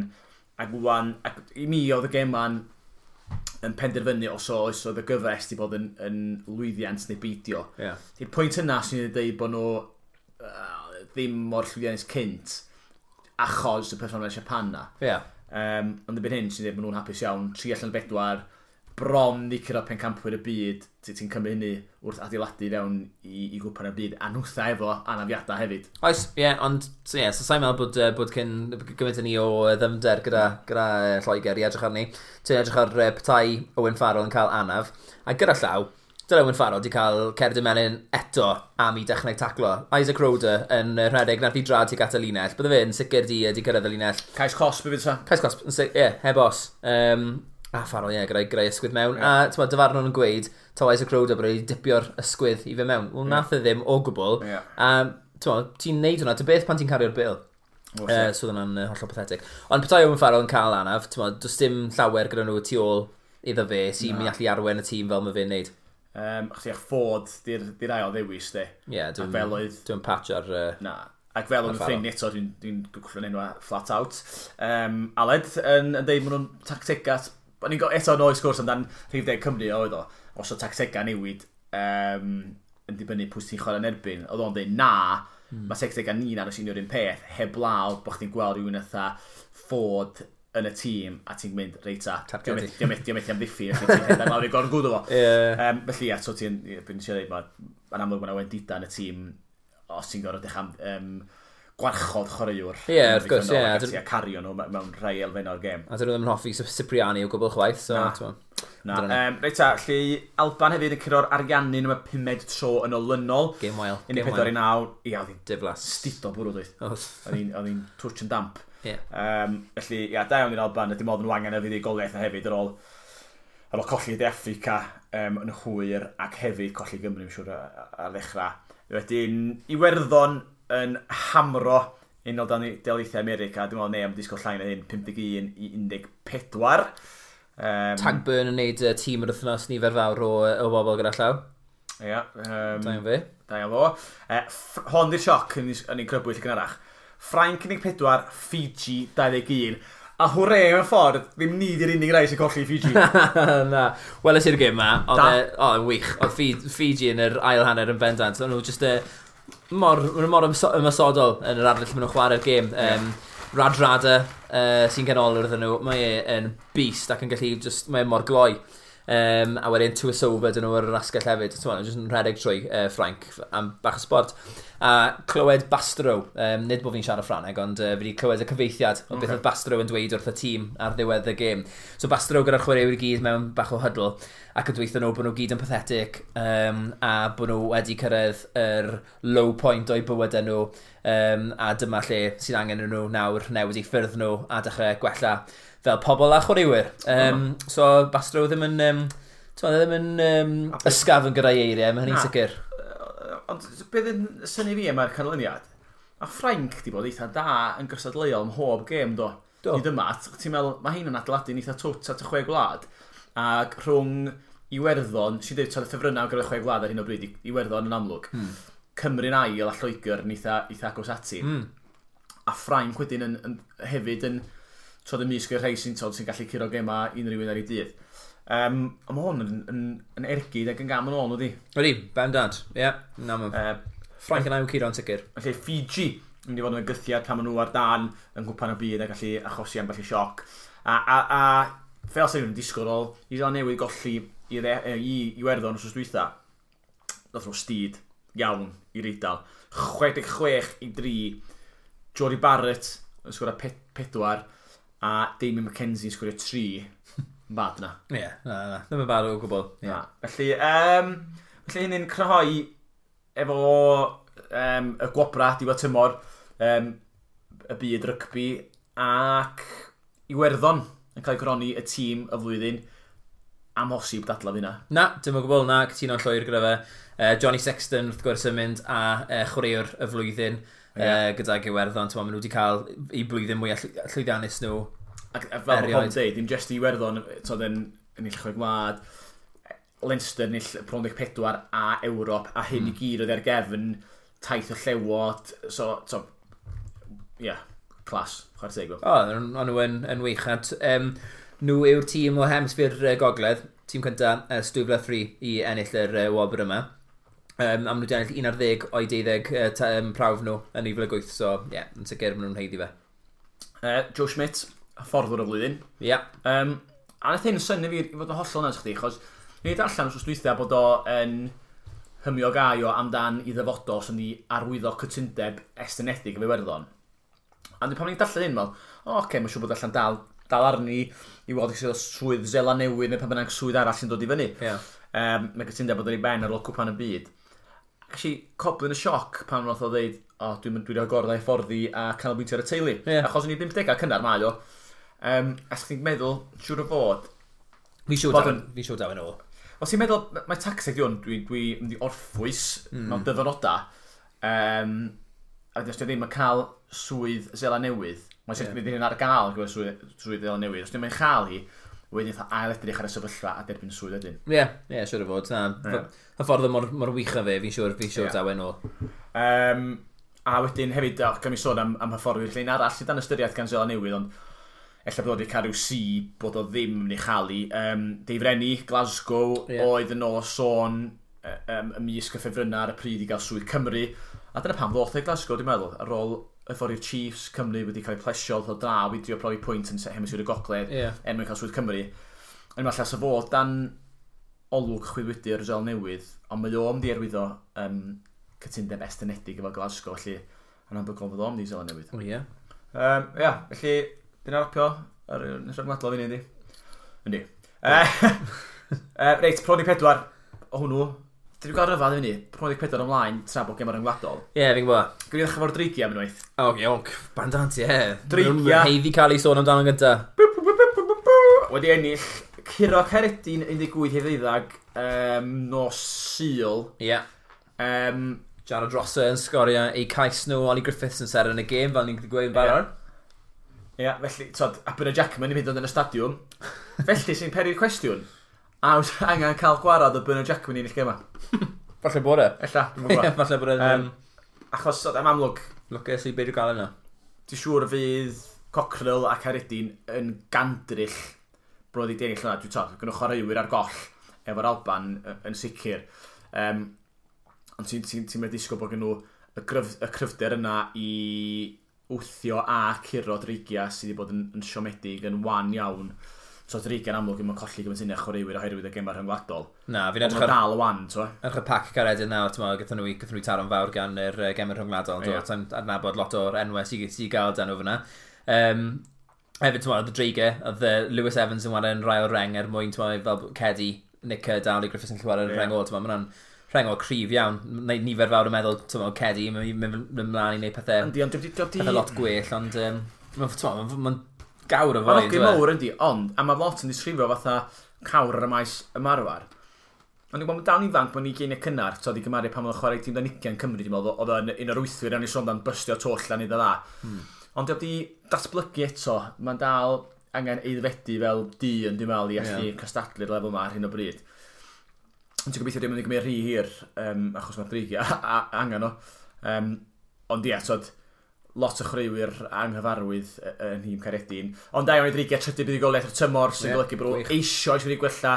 ac wwan, ac i mi oedd y gema'n yn penderfynu os oes oedd y gyfres di bod yn, yn lwyddiant neu beidio. Yeah. Di'r pwynt yna sy'n ei dweud bod nhw uh, ddim mor llwyddiannus cynt achos y performance Japan na. Yeah. Um, ond y byd hyn sy'n dweud bod nhw'n hapus iawn, tri allan bedwar, bron i cyrraedd pencampwyr y byd, ti ti'n cymryd hynny wrth adeiladu fewn i, i gwpan y byd, a nhwtha efo anafiadau hefyd. Oes, ie, yeah, ond, so, yeah, so sa'n meddwl bod, uh, bod cyn gymaint ni o ddymder gyda, gyda uh, Lloegr i edrych arni. Ti'n edrych ar uh, petai Owen Farrell yn cael anaf, a gyda llaw, dyla Owen Farrell di cael cerdd y menyn eto am i dechnau taclo. Isaac Roder yn rhedeg nath i drad tuag at y linell, bydde fe'n sicr di, di cyrraedd y linell. Cais cosp i fydd sa? Cais cosp, ie, yeah, heb os. Um, Ah, A Faro, ie, yeah, gyda'i greu ysgwydd mewn. Yeah. A, tyma, meddwl, dyfarnwn yn gweud, taw Isaac Roda bod wedi dipio'r ysgwydd i fe mewn. Wel, yeah. nath e ddim o gwbl. Yeah. A, ti'n ti'n neud hwnna, dy beth pan ti'n cario'r bil? Uh, so hwnna'n uh, hollol pathetic. Ond petai Owen Farrell yn cael anaf, tyma, meddwl, does dim llawer gyda nhw tu ôl iddo fe sy'n mynd allu arwen y tîm fel mae fe'n neud. Um, Chdi eich ffod di'r ail ddewis, di. Ie, yeah, dwi'n veloedd... dwi patch ar... Uh, na, ac fel yn ffrind eto, dwi'n dwi gwrthyn enw flat out. Um, Aled, yn, yn dweud maen nhw'n tactegau Ond ni'n eto yn oes gwrs amdan rhif deg Cymru oedd o, os o tactega newid um, yn dibynnu pwy sy'n chwarae yn erbyn, oedd o'n dweud na, mm. mae tactega ni na'n osinio'r un peth, heblaw bod chdi'n gweld rhywun eitha ffod yn y tîm a ti'n mynd reita diom methu am ddiffi felly ti'n hedda lawr i gorn gwrdd o fo yeah. um, felly ia so ti'n byn siarad mae'n amlwg mae'n awendida yn y tîm os ti'n gorfod eich am um, gwarchod chwaraewr. Ie, yeah, wrth gwrs, ie. Yeah, a cario nhw mewn rhai elfen o'r gêm. A dyn nhw ddim yn hoffi Cipriani o gwbl chwaith, so... Na. Na. Um, Reit ta, lli Alban hefyd yn cyrra'r ariannu nhw pumed tro yn olynol. Game wael. Un i pedwar i naw, ia, oedd hi'n diflas. Stido bwrw dweud. Oedd hi'n twtch yn damp. Ie. Um, felly, ia, da iawn i'r Alban, ydy modd yn wangen y fydd goliaeth a hefyd ar ôl ar ôl colli De Africa um, yn hwyr ac hefyd colli Gymru, mi'n siŵr, ar ddechrau. Wedyn, Iwerddon yn hamro unol delaethau America. Dwi'n meddwl, ne, am disgwyl llain na hyn, 51 i 14. Um, Tagburn yn neud uh, tîm yr wythnos nifer fawr o, o bobl gyda llaw. Ia. Um, da iawn fi. Da iawn fo. Uh, hon di'r sioc yn yn ni'n crybwyll gynharach. Ffrainc 14, Fiji 21. A hwre, mewn ffordd, ddim ni di'r unig rai sy'n colli Fiji. Na, weles i'r gym ma, oedd e- yn wych. Oedd Fiji yn yr ail hanner yn bendant. Oedd nhw jyst mor, maen mor ymysodol yn yr ardell maen nhw'n chwarae'r gêm. Um, yeah. Rad Rada uh, sy'n ganolwyr iddyn nhw, mae e'n beast ac yn gallu, just, mae e mor gloi. Um, a wedyn Tuasoba dyn nhw ar yr asgell hefyd. Ti'n meddwl, yn rhedeg trwy uh, Frank am bach o sport a clywed Bastro, um, nid bod fi'n siarad Ffraneg, ond uh, fi wedi clywed y cyfeithiad o okay. beth oedd Bastro yn dweud wrth y tîm ar ddiwedd y gêm. So Bastro gyda'r chwaraewyr i gyd mewn bach o hydl, ac yn dweithio nhw bod nhw gyd yn pathetic, um, a bod nhw wedi cyrraedd yr low point o'i bywydau nhw, um, a dyma lle sy'n angen nhw nawr newid i ffyrdd nhw a dechrau gwella fel pobl a chwaraewyr. Um, mm. So Bastro ddim yn... Um, Tewa, ddim yn um, ysgaf yn gyda'i eiriau, mae hynny'n sicr. Ond beth yn syni fi yma'r canlyniad, a Frank di bod eitha da yn gysadleuol ym mhob gêm do. Do. Nid yma, ti'n meddwl, mae hyn yn adeiladu'n eitha twt at y chwe gwlad, ac rhwng Iwerddon, sy'n dweud toreth ffefrynnau o gyda chwe gwlad ar hyn o bryd, Iwerddon yn amlwg, hmm. Cymru'n ail a Lloegr yn eitha, eitha agos ati. Hmm. A Ffrainc wedyn yn, yn, hefyd yn trod y misg i'r rhai sy'n sy'n gallu curo gema unrhyw un ar ei dydd Um, a mae hwn yn, yn, yn, ergyd ac yn gam yn ôl nhw di. Ydy, ben dad. Ie, yeah, na mae'n... Uh, Frank yn awn curo sicr. Felly Fiji yn mynd i fod yn gythiad pan maen nhw ar dan yn gwpan y byd a gallu achosi am falle sioc. A, a, a fel sef yn disgwyl ôl, i ddod newydd golli i, re, i, i werddon os oes dwytha, ddoth nhw styd iawn i'r eidl. 66 i 3, Jory Barrett yn sgwrdd pedwar, a Damien McKenzie yn sgwrdd 3 bad na. Ie, yeah, na, na, ddim yn bad o gwbl. Yeah. Na. Felly, um, felly hynny'n crynhoi efo um, y gwobra diwedd tymor um, y byd rygbi ac Iwerddon yn cael ei gronni y tîm y flwyddyn amhosib dadla fi na. Na, dim o gwbl na, cytuno llwyr gyda fe. Uh, Johnny Sexton wrth gwrs yn mynd a uh, chwaraewr y flwyddyn yeah. uh, gyda Iwerddon. Tyma, maen nhw wedi cael i blwyddyn mwy llwyddiannus nhw Ac fel mae Pont deud, dim jyst i werddon, toedd yn ennill chwe gwlad, Leinster nill 14 a Ewrop, a hyn mm. i hmm. gyd oedd ar gefn taith y llewod, so, so, yeah, clas, chwarae teg O, ond nhw yn, yn weichant. Um, nhw yw'r tîm o hemsfyr uh, gogledd, tîm cyntaf, uh, Stwbla 3 i ennill yr uh, wobr yma. Um, am nhw wedi ennill 11 o'i 12 uh, um, prawf nhw yn 2008, so ie, yeah, yn sicr maen nhw'n heiddi fe. Uh, Joe Schmidt, a fforddwr y flwyddyn. Ie. Yeah. Um, a nath hyn syni fi i fod yn hollol nes chdi, chos ni wedi allan os dwythau bod o yn hymio gai o amdan i ddyfodol sy'n ei arwyddo cytundeb estynedig y Iwerddon. A dwi'n pan ni'n darllen un, fel, o, oce, okay, mae'n siŵr bod allan dal, dal arni i weld sydd o swydd Zela Newydd neu pan bynnag swydd arall sy'n dod i fyny. Yeah. Um, mae cytundeb bod yn ei ben ar ôl cwpan y byd. Actually, coblyn y sioc pan roedd o ddeud, o, oh, dwi'n dwi agor i fforddi a canolbwyntio ar y teulu. Yeah. Achos o'n i 50 cynnar mae o, Um, a chi'n meddwl, siwr o fod... Fi siwr dawn, yn... fi siŵr dawn o. Os ti'n meddwl, mae tactic di hwn, dwi, dwi mynd i orffwys mm. mewn dyfynoda. Um, a os ddim yn cael swydd Zela Newydd, mae'n sut yeah. mynd i ar gael gyfer swydd, swydd Zela Newydd. Os ti'n mynd cael hi, wedyn eitha ail edrych ar y sefyllfa a derbyn swydd ydyn. Ie, yeah, yeah, siwr o fod. Na, yeah. Y ffordd mor, mor wych o fe, fi'n siwr, fi'n siwr yeah. dawen o. Um, a wedyn hefyd, oh, cymryd sôn am, am hyfforwyr llun arall sydd dan ystyriaeth gan Zela Newydd, ond efallai bod wedi cael rhyw si bod o ddim yn ei chalu. Um, Deifrenni, Glasgow, yeah. oedd yn ôl sôn um, ymysg mis ffefrynnau ar y pryd i gael swydd Cymru. A dyna pam ddoth ei Glasgow, dwi'n meddwl, ar ôl y ffordd i'r Chiefs Cymru wedi cael ei plesio, o dra, wedi drio profi pwynt yn hemisfyr y gogledd, yeah. er mwyn cael swydd Cymru. Yn falle sa fod dan olwg chwydwydyr zel Newydd, ond mae o am dierwyddo um, cytundeb estynedig efo Glasgow, felly yn amlwg o'n o am ymdi zel Newydd. O, oh, ie. Yeah. Um, ia, yeah, felly Dyna'r apio ar y nesaf gwadlo fi'n ei Yndi. Eh, eh, reit, prodi pedwar o hwnnw. Dwi wedi gweld ryfad i fyny, prodi pedwar ymlaen tra bod gemar yngwladol. Ie, yeah, fi'n gwybod. Gwyd ddechrau fo'r dreigia am unwaith. O, oh, onc. Bandant, ie. Yeah. Dreigia. Heiddi cael ei sôn amdano gyda. Wedi ennill. Ciro Ceredin 18 heddeiddag um, nos Sil. Ie. Yeah. Um, Jared Rossa yn sgorio ei cais nhw Oli Griffiths yn ser yn y gêm fel ni'n gweud yn barod. Yeah yeah, felly, tod, a bydd y Jackman i fynd yn y stadiwm. Felly, sy'n peri'r cwestiwn, a wrth angen cael gwarad o Bernard Jackman i nill gema. Falle bod e. Ella, dwi'n gwybod. Falle bod e. Um, achos, am amlwg... Lwcus i beidio gael yna. Ti'n siŵr fydd Cockrell a Aredin yn gandrych brodd i denill yna. Dwi'n tod, gynnwch chwaraewyr ar goll efo'r Alban yn sicr. Um, ond ti'n ti, ti, ti disgwyl bod gen nhw y, gryf, y cryfder yna i wthio a curo Drigia sydd wedi bod yn, yn siomedig yn wan iawn. So Drigia'n amlwg ddim yn colli gymaint sy'n chwaraewyr oherwydd y gemau rhyngwladol. Na, fi'n edrych ar... dal wan, to. Edrych ar pac caredyn nawr, meddwl, gyda nhw, gyda nhw taro'n fawr gan yr uh, gemau rhyngwladol. Yeah. Ti'n adnabod lot o'r enwau sy'n sy gael dan o fyna. Um, hefyd, ti'n meddwl, y Drigia, oedd Lewis Evans yn wario yn rai o'r reng er mwyn, ti'n meddwl, fel cedi Nick Dowley Griffiths yn lle yn yeah. reng o, t'wa, mae'n rhengo cryf iawn. Neu nifer fawr yn meddwl, ti'n meddwl, cedi, mae'n mynd ymlaen i wneud pethau... Ond dwi'n. Pethau lot gwell, ond... Um, mae'n ma gawr o foi. Mae'n mawr, yndi, ond... A mae lot yn disgrifio fatha cawr ar y maes ymarfer. Ond dwi'n meddwl, dal ni'n fanc, bod ni geiniau cynnar, so di gymaru pan oedd chwarae tîm Danigian Cymru, dwi'n meddwl, oedd un o'r wythwyr, yn ei sôn dan bystio twll lan iddo dda. Hmm. Ond dwi'n di datblygu eto, mae'n dal angen eiddfedu fel di yn dwi'n meddwl i allu yeah. cystadlu'r lefel yma ar hyn o bryd. Ond ti'n gobeithio ddim yn gymryd rhy hir, um, achos mae'r drigi angen o. Um, ond ie, tod, lot o chreuwyr anghyfarwydd yn hym Caredin. Ond da iawn i drigiau trydydd buddigoliaeth o'r tymor sy'n yeah, golygu bod eisoes wedi gwella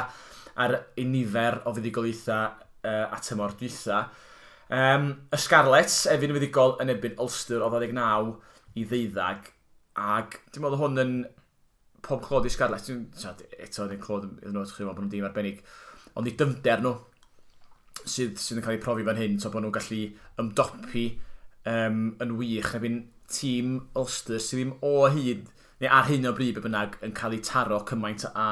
ar ei nifer o fuddigoliaethau uh, a tymor dwytha. Um, y Scarlets, efo'n fuddigol yn ebyn Ulster o 29 i ddeuddag. Ac dim meddwl hwn yn pob clod i Scarlets. Eto ddim clod yn ymwneud â chi, bod nhw'n dîm arbennig ond i dyfnder nhw sydd, sydd yn cael eu profi fan hyn, so bod nhw'n gallu ymdopi um, yn wych, neu fi'n tîm Ulster sydd ddim o hyd, neu ar hyn o bryd y bynnag, yn cael ei taro cymaint a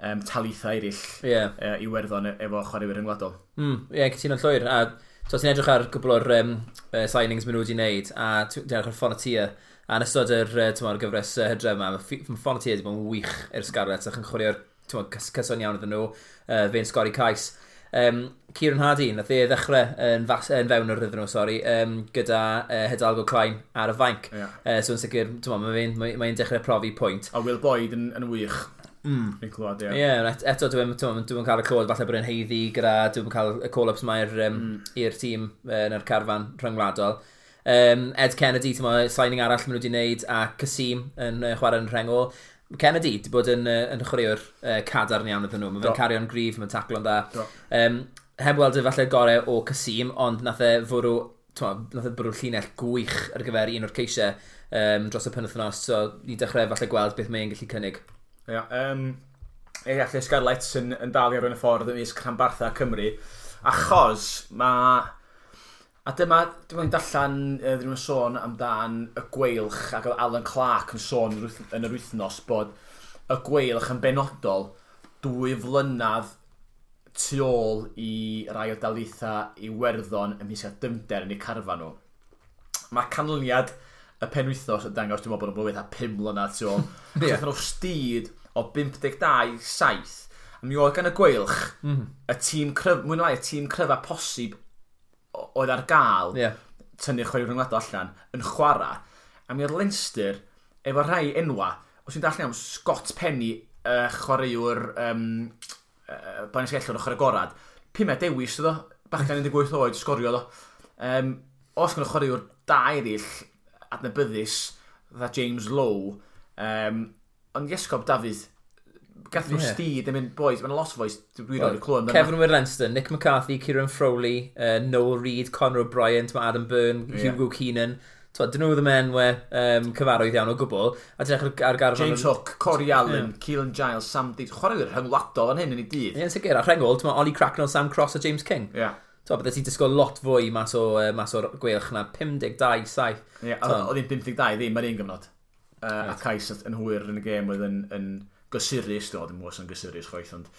um, talitha eraill yeah. uh, i werddon e- efo chwaraewyr yngwladol. Mm, ie, yeah, cytuno llwyr. A so, ti'n edrych ar gwbl o'r um, uh, signings maen nhw wedi wneud, a ti'n edrych ar ffordd tia, a yn ystod yr uh, gyfres uh, hydref yma, mae ffordd tia wedi bod yn wych i'r Scarlett, ac yn chwaraeo'r cys cyson iawn iddyn nhw, uh, fe'n sgori cais. Um, Ciron Hardy, nath e ddechrau yn, fas, yn fewn o'r iddyn nhw, sori, um, gyda uh, Hedalgo Klein ar y fainc. Yeah. Uh, so yn sicr, mae'n mae, mae dechrau profi pwynt. A Will Boyd yn, yn wych. Mm. Fi'n clywed, ie. Yeah. Yeah, eto dwi'n dwi, dwi cael y clywed falle bod yn heiddi gyda, dwi'n cael y call-ups mae'r um, mm. i'r tîm yn yr carfan rhyngwladol. Um, Ed Kennedy, ti'n signing arall maen nhw wedi wneud, a Casim yn uh, chwarae yn rhengol. Kennedy wedi bod yn, uh, yn chwaraewr uh, cadarn iawn ydyn nhw. Mae fe'n cario'n grif, mae'n taclo'n dda. Um, heb weld y falle gorau o Casim, ond nath e fwrw, nath e bwrw llinell gwych ar gyfer un o'r ceisiau um, dros y penwthnos, so i dechrau falle gweld beth mae'n gallu cynnig. Ia, yeah, um, e, allai Scarlett yn, yn dal i ar y ffordd ymysg Rhanbartha Cymru, achos mae A dyma, dyma ni'n darllen, e, ddim yn sôn amdan y gweilch, ac oedd Alan Clark yn sôn yn yr wythnos bod y gweilch yn benodol dwy flynydd tu ôl i rai o dalitha i werddon ym mis dymder yn eu carfa nhw. Mae canlyniad y penwythnos yn dangos, dwi'n meddwl bod nhw'n bywyd a 5 mlynedd tu ôl. yeah. Roedd nhw styd o 52-7 mi oedd gan y gweilch mm -hmm. y tîm cryf, mwy neu y tîm cryfa posib oedd ar gael yeah. tynnu'r chwaraewyr rhyngwladol allan yn chwarae. A mi oedd Leinster efo rhai enwa, os yw'n dallan iawn, Scott Penny, uh, chwaraewr um, uh, Blaen Sgellwr ochr agorad, pumed dewis iddo, bachgan 18 oed, sgorio iddo. Um, os gyda chwaraewr da eraill adnabyddus, dda James Lowe, um, ond Iesgob Dafydd, gath nhw yeah. stid yn mynd, boys, mae'n lot o boys, dwi'n rhoi'r y clwn. Kevin Wirlenston, Nick McCarthy, Kieran Frowley, uh, Noel Reid, Conor Bryant, Adam Byrne, yeah. Hugo Keenan. Twa, dyn nhw ddim enwe um, cyfarwydd iawn o gwbl. A ti'n eich ar garfon... James Hook, Corey Allen, yeah. Keelan Giles, Sam Deeds. Chwarae i'r rhyngwladol yn hyn yn ei dydd. Ie, yn sicr. A rhengol, ti'n Oli Cracknell, Sam Cross a James King. Ie. Yeah. Twa, byddai ti'n disgwyl lot fwy mas o, uh, mas o'r gweilch na 52-7. Ie, yeah, oedd hi'n 52 ddim ar un gyfnod. Uh, right. A cais yn hwyr yn y gêm oedd yn, yn, yn gysurus, do, ddim mwys yn gysurus chwaith, ond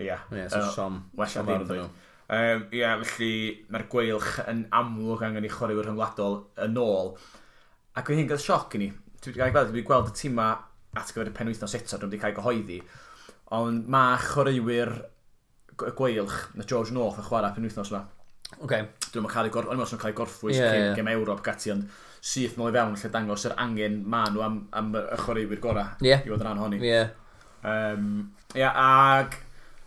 ia. Ie, yeah, so uh, siom. Wella ddim dweud. Um, ia, felly mae'r gweilch yn amlwg angen i chwaraewyr rhyngwladol yn ôl. Ac oedd hyn gael sioc i ni. Dwi wedi gweld, dwi gweld y tîm ma at gyfer y penwythnos eto, dwi wedi cael gyhoeddi. Ond mae chwaraewyr gweilch, na George North y chwarae penwythnos yma. Okay. Dwi'n cael ei gorff, nhw'n cael ei gorffwys yeah, yeah. gem Ewrop gati, ond syth nôl i fewn lle dangos yr angen ma nhw am, am y chwaraewyr gorau yeah. i fod yn rhan honni. Yeah. Um, ia, ag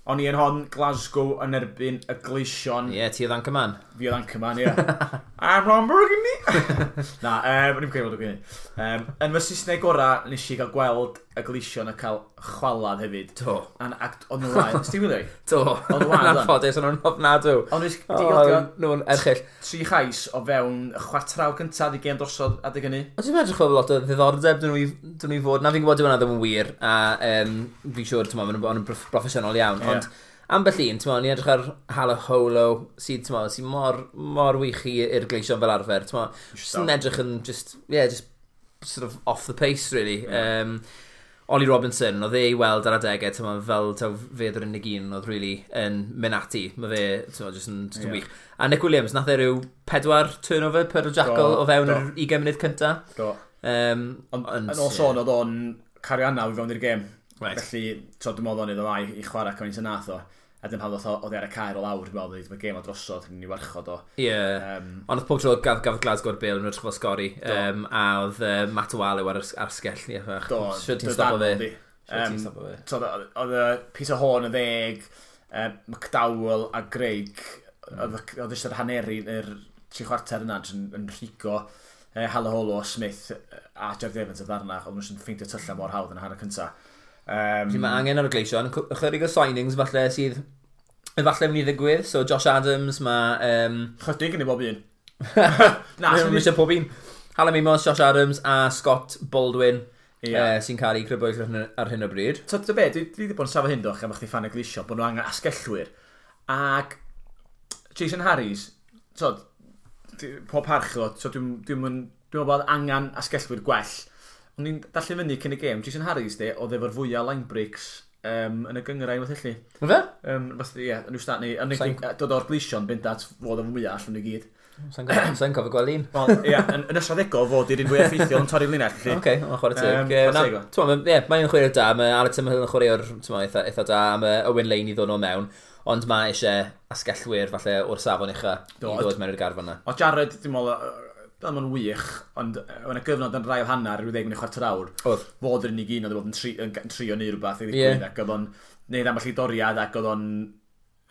o'n i yn hon Glasgow yn erbyn y gleision. Ie, yeah, ti oedd Ancaman. Fi oedd Ancaman, ie. Yeah. I'm Ron Burgundy! Na, um, o'n i'n credu bod o'n gwneud. Um, yn fy Saesneg ora, nes i gael gweld y gleision a cael chwalad hefyd. Do. An, ac o'n nhw'n wael. Ysdi wylio i? To. O'n nhw'n wael. Na'n ffodus, o'n nhw'n ofnadw. O'n oh, nhw'n erchill. Tri chais o fewn chwatraw cyntaf i gen drosodd adeg hynny. Ond ti'n edrych o lot o ddiddordeb dyn nhw i fod. Na fi'n gwybod dyma ddim yn wir, a um, fi'n siŵr, ti'n meddwl, bod yn broffesiynol iawn. Yeah. Ond am bell un, ti'n ni edrych ar Hala Holo, sydd sy mor, mor wych i'r gleision fel arfer. Ti'n ma'n edrych yn just, yeah, just sort of off the pace, really. Yeah. Um, Oli Robinson, oedd ei weld ar adegau, tyma, fel taw fe ddod unig un oedd really yn mynd ati. Mae fe, tyma, jyst yn, just yeah. wych. A Nick Williams, nath e rhyw pedwar turnover pedwar jackal o fewn yr 20 munud cynta. Do. Um, ond yn on, os o'n oedd o'n cario carianna i fewn i'r gêm. Right. Felly, so dwi'n modd o'n iddo mai i chwarae cymaint yn nath o a dim pan oedd ar y cair o lawr, dwi'n meddwl, mae gêm o drosodd yn ei warchod o. Ie, yeah. um, ond oedd pob tro gaf, gaf Glasgow Bale yn rhywbeth sgori, um, a oedd uh, Matt O'Walew ar, ar sgell ni. Do, Sio ti'n stopo fe? Oedd y pys o hôn y ddeg, um, McDowell a Greg, mm. oedd eisiau'r haneri, yr tri chwarter yna yn, yn rhigo. Uh, Halaholo, Smith a Jared Evans y ddarna, oedd nhw'n ffeindio tyllau mor hawdd yn y hanner cyntaf. Um, Felly mae angen ar y gleision, ychydig o signings falle sydd Efallai mynd i ddigwydd, so Josh Adams, mae... Um... Chydig yn ei bob un. Na, sy'n mynd pob un. Hala Mimos, Josh Adams a Scott Baldwin yeah. uh, sy'n cael ei crybwyll ar hyn o bryd. So, dy be, dwi, wedi bod yn safod hyn doch am eich fan y glisio bod nhw angen asgellwyr. Ac Jason Harris, so, pob parch o, so dwi'n dwi dwi dwi bod angen asgellwyr gwell. Ond ni'n dallu fyny cyn y gêm, Jason Harris de, oedd efo'r fwyaf line breaks um, yn y gyngrau wrth illi. Yn fe? Um, fath, ie, yn yw ystad ni, yn Sain... dod o'r glisio'n bynd at fod yn fwyaf allan ni gyd. Sa'n gofio gweld un? Wel, ie, yn ystod ego fod i'r un fwy effeithiol yn torri'r linell. Oce, okay, mae'n chwarae teg. Um, ie, mae'n chwarae da, mae Alex Ymhyl yn chwarae'r eitha, eitha da, mae Owen Lane i ddod o mewn, ond mae eisiau asgellwyr falle o'r safon ucha i ddod mewn i'r garfan yna. O Jared, dim ond fel ma'n wych, ond yna gyfnod yn rai o hanner, rhyw ddeg mynd chwarter awr, Oedd. fod yr unig un oedd yn, tri, yn, yn trio neu rhywbeth, i ddigwydd, yeah. ac oedd o'n neud ambell i doriad, ac oedd o'n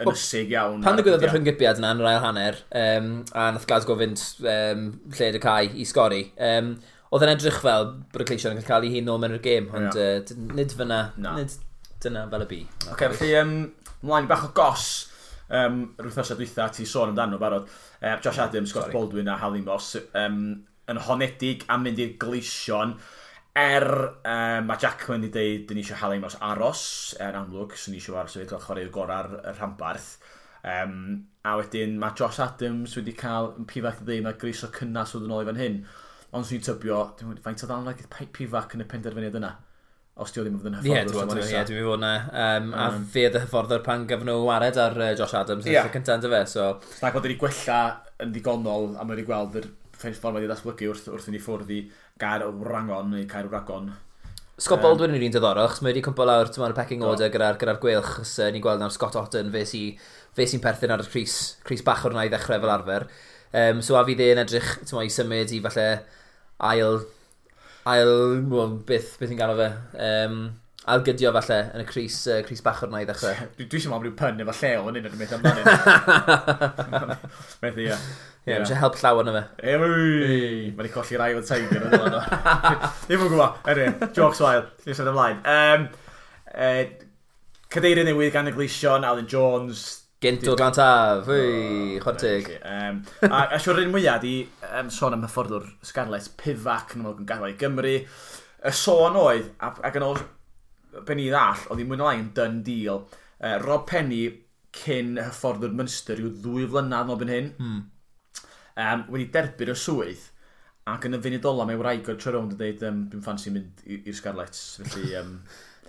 ynysig iawn. Pan ddigwyddodd y rhynggybiad yna yn yr ail hanner, um, a nath Glasgow fynd um, lle y cae i sgori, um, oedd yn edrych fel bod y cleision yn cael ei hun nôl mewn i'r gêm, ond yeah. uh, nid fyna, no. nid dyna fel y bu. Oce, okay, felly, um, mlaen bach o gos um, rwythnosau dwytha ti sôn amdano barod, uh, Josh Adams, Scott Sorry. Baldwin a Hallie Moss um, yn honedig am mynd i'r gleision er um, mae Jackman wedi dweud dyn ni eisiau Hallie Moss aros er amlwg, sy'n ni eisiau aros wedi cael chwarae gorau'r rhambarth. Um, a wedyn mae Josh Adams wedi cael yn pifac i ddeud mae Gris o cynnas oedd yn ôl i fan hyn. Ond swn i'n tybio, faint o ddalnau like, pifac yn y penderfyniad yna? os ti o ddim yn fod yn hyffordd. Ie, dwi'n mynd fod yna. Um, mm. A fe oedd y hyfforddwr pan gaf nhw wared ar uh, Josh Adams yn yeah. cyntaf ynddo fe. So... Ac oedd wedi gwella yn ddigonol a mae wedi gweld yr ffordd wedi datblygu wrth, wrth i ni ffwrdd i gair o rangon neu cair o ragon. Scott Baldwin um, yn un diddorol, achos mae wedi cwmpo lawr tymor y pecking order gyda'r gyda gweilch, chos uh, ni'n gweld nawr Scott Otten fe sy'n si, si perthyn ar y Cris, Cris Bachwr na i ddechrau fel arfer. Um, so a fydd e'n edrych i symud i falle ail ail, mwyn, byth, beth i'n ganol fe. Um, ail gydio falle yn y Cris, uh, Cris Bachor na i ddechrau. dwi dwi eisiau mam rhyw pyn efo llew yn un o'r mynd amdano. Methu, ia. Ie, eisiau help llawer na fe. Ewi! Mae wedi colli'r ail tiger yn ymlaen. Ddim yn gwybod. Erin, jokes wael. Llyfr ymlaen. Um, uh, Cadeirio newydd gan y Gleision, Alan Jones, Gynt o Glant Af, fwy, chwartig. Um, a a siwr un mwyaf di um, sôn am hyfforddwr Scarlett Pifac yn ymwneud yn gadael i Gymru. Y sôn oedd, ac yn ôl ben i ddall, oedd hi'n mwyn na lai'n dyn deal. Uh, Rob Penny cyn hyfforddwr Munster yw ddwy flynedd yn obyn hyn. Hmm. Um, wedi derbyn y swydd ac yn y funud ola mae wraig o'r Treron yn dweud um, dwi'n ffansi mynd i'r Scarlett felly um,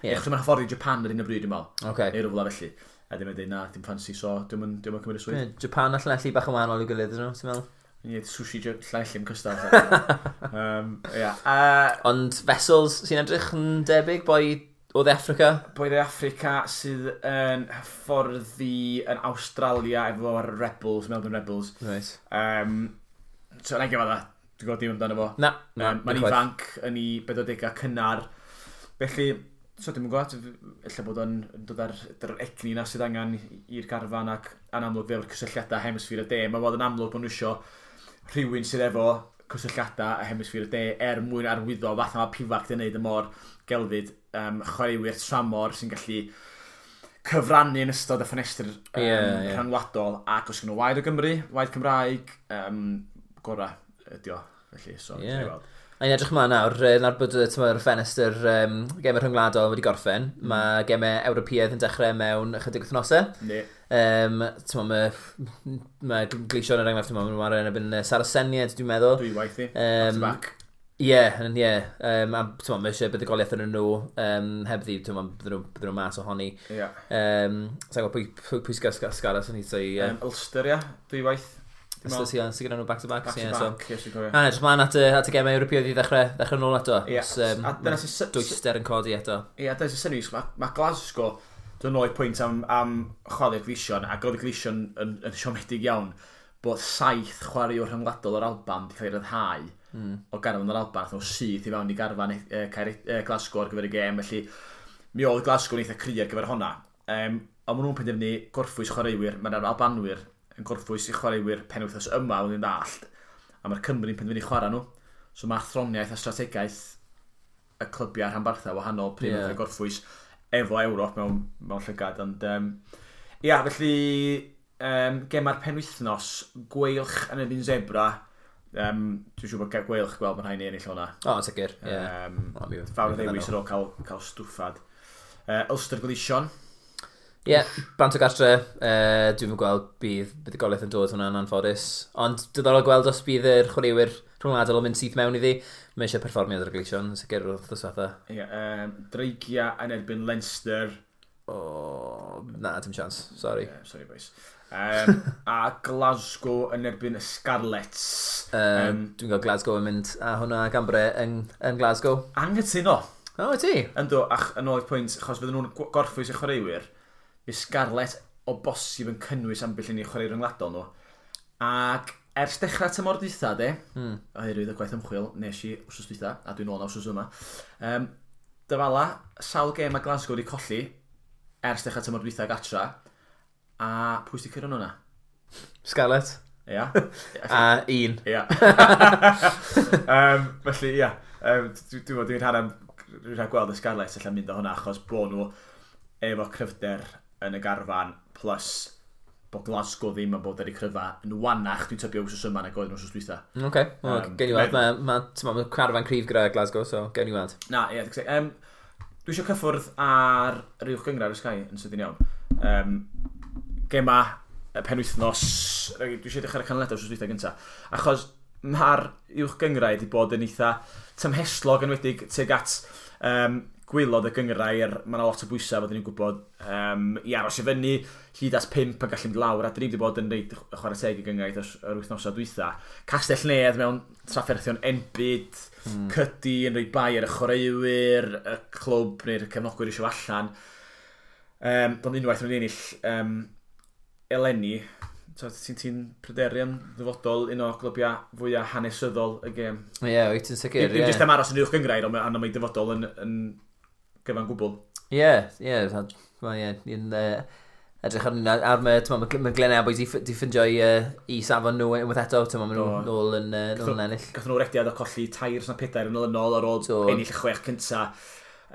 yeah. Echyd mae'n hyfforddi Japan ar un o bryd yn fel okay. neu rhywbeth felly a ddim yn dweud na, dim ffansi, so dim yn, dim yn cymryd y swydd. Japan a allu bach yn wahanol i'w gilydd ydyn nhw, ti'n meddwl? Ie, gwneud sushi llall yn cystal. um, yeah. uh, Ond Vessels sy'n edrych yn debyg, boi o dde Africa? Boi dde Africa sydd yn hyfforddi yn Australia efo'r Rebels, Melbourne Rebels. Right. Um, so, na i gyfa dda, dwi'n gwybod dim amdano fo. Na, na. Um, Mae'n ifanc yn ei 40 cynnar. Felly, so dim yn gwybod, efallai bod o'n dod ar yr egni na sydd angen i'r garfan ac yn amlwg fel cysylltiadau hemisfyr y de. Mae bod yn amlwg bod nhw eisiau rhywun sydd efo cysylltiadau a hemisfyr y de er mwyn arwyddo fath mae pifac yn neud y mor gelfyd um, chwaraewyr tramor sy'n gallu cyfrannu yn ystod y ffenestr um, yeah, yeah. rhanwladol. ac os gen nhw waed o Gymru, waed Cymraeg, um, gorau ydi o. Felly, so, yeah. A ni'n edrych mlaen nawr, nawr bod y ffenestr um, gemau rhyngwladol wedi gorffen, mm. mae gemau Ewropeaidd yn dechrau mewn ychydig wythnosau. Ne. Um, mae ma gleision yr enghraifft yma, mae'n rhaid yn Saraseniad, dwi'n meddwl. Dwi waithi, um, back. Ie, yeah, ie. Yeah. Um, a tyma, mae eisiau buddugoliaeth yn nhw um, heb ddi, tyma, bydden nhw mas ohoni. Ie. Yeah. Um, Sa'n gwybod pwy, pwy, pwy sgar sgar sgar sgar sgar Um, Ulster, sgar sgar sgar sgar Ystod sy'n sy gyda nhw back to back. Back to back, yes, fi'n cofio. Ah, a ne, mlaen at, at y gemau Ewropeaidd i ddechrau, ddechrau nôl eto. Ie. Dwyster yn codi eto. Ie, a dyna sy'n synnwys, mae ma Glasgow dyn oed pwynt am, am chwarae'r Gleison, ac oedd y Gleison yn, yn siomedig iawn bod saith chwaraewr rhyngwladol o'r Alban wedi cael ei ryddhau mm. o garfan o'r Alban, nhw syth i fewn i garfan e, e, e, Glasgow ar gyfer y gêm, felly mi oedd Glasgow yn eitha cry ar gyfer honna. Um, ond maen nhw'n penderfynu gorffwys chwaraewyr, mae'n ar Albanwyr yn gorffwys i chwaraewyr penwythnos yma o'n i'n ddallt, a mae'r Cymru'n penderfynu chwarae nhw. So mae athroniaeth a strategaeth y clybiau rhanbarthau wahanol pryd yeah. oedd gorffwys efo Ewrop mewn, mewn llygad. Ond, um, ia, felly, um, gema'r penwythnos, gweilch yn y byn zebra, um, dwi'n siŵr bod gweilch gweld bod rhaid ni ennill hwnna. O, oh, sicr, ie. Yeah. Um, Fawr o ddewis ar ôl cael, cael stwffad. Uh, Ulster Gleision, Ie, yeah, bant o gartre, uh, dwi'n mynd gweld bydd, bydd y goleith yn dod hwnna'n anffodus. Ond diddorol gweld os bydd yr chwaraewyr rhwngwladol yn mynd syth mewn iddi, mae eisiau perfformiad ar y gleision, yn sicr wrth y swatha. Ie, yeah, um, Dreigia yn erbyn Leinster. O, oh, na, dim chance, sorry. Yeah, sorry, boys. Um, a Glasgow yn erbyn y Scarlets. Um, um, dwi'n gweld Glasgow yn mynd a hwnna gambre yn, yn Glasgow. Anghytuno. O, oh, ti? Ynddo, ach, yn ôl i'r pwynt, achos fydden nhw'n gorffwys y chwaraewyr, Fe Scarlett o bosib yn cynnwys ambell i ni chwarae ryngwladol nhw. Ac ers dechrau tymor dwytha, de, mm. oherwydd y gwaith ymchwil, nes i wrsos dwytha, a dwi'n ôl na wrsos yma, um, dyfala, sawl gêm a Glasgow wedi colli ers dechrau tymor dwytha gatra, a pwy sy'n cyrraedd hwnna? Scarlett. Ia. a un. Ia. um, felly, ia. Um, dwi'n dwi, dwi rhan am rhaid gweld y Scarlett allan mynd o hwnna, achos bod nhw efo cryfder yn y garfan, plus bod Glasgow ddim yn bod ar ei cryfa yn wanach dwi'n tybio wrth yma na oedd nhw'n wsos dwytha. Oce, okay. well, um, gen i weld, mae ma, ma, ma carfan cryf gyda Glasgow, so gen i weld. Na, ie, yeah, um, dwi eisiau cyffwrdd ar yr uwch gyngor ar y Sky yn sydyn iawn. Um, gema penwythnos, dwi eisiau dechrau ar y canlyniadau wsos dwytha gyntaf, achos mae'r uwch gyngrau wedi bod yn eitha tymheslog yn enwedig tuag at um, gwylod y gyngrair, mae yna lot o bwysau bod ni'n gwybod um, i aros i fyny, hyd as 5 yn gallu mynd lawr, a dyn ni wedi bod yn reid chwarae teg i gyngrair yr wythnosau dwytha. Castell Nedd mewn trafferthion enbyd, mm. cydi yn rhoi bai ar y chwaraewyr, y clwb neu'r cefnogwyr eisiau allan. Um, Do'n unwaith yn ennill um, eleni, so, ti'n ti am ddyfodol un o glybiau fwyaf hanesyddol y gêm. Ie, yeah, wyt ti'n sicr. Dim yeah. jyst am aros yn uwch gyngrair, ond mae dyfodol yn, yn gyfan gwbl. Ie, ie, ni'n edrych arnyn nhw. Ar mae Glenn Airboys di ffindio i, uh, i safon nhw unwaith eto, ti'n maen nhw'n nôl yn, uh, nôl yn ennill. Gath nhw rediad o colli tair na pedair yn olynol ar ôl ennill y chwech cynta.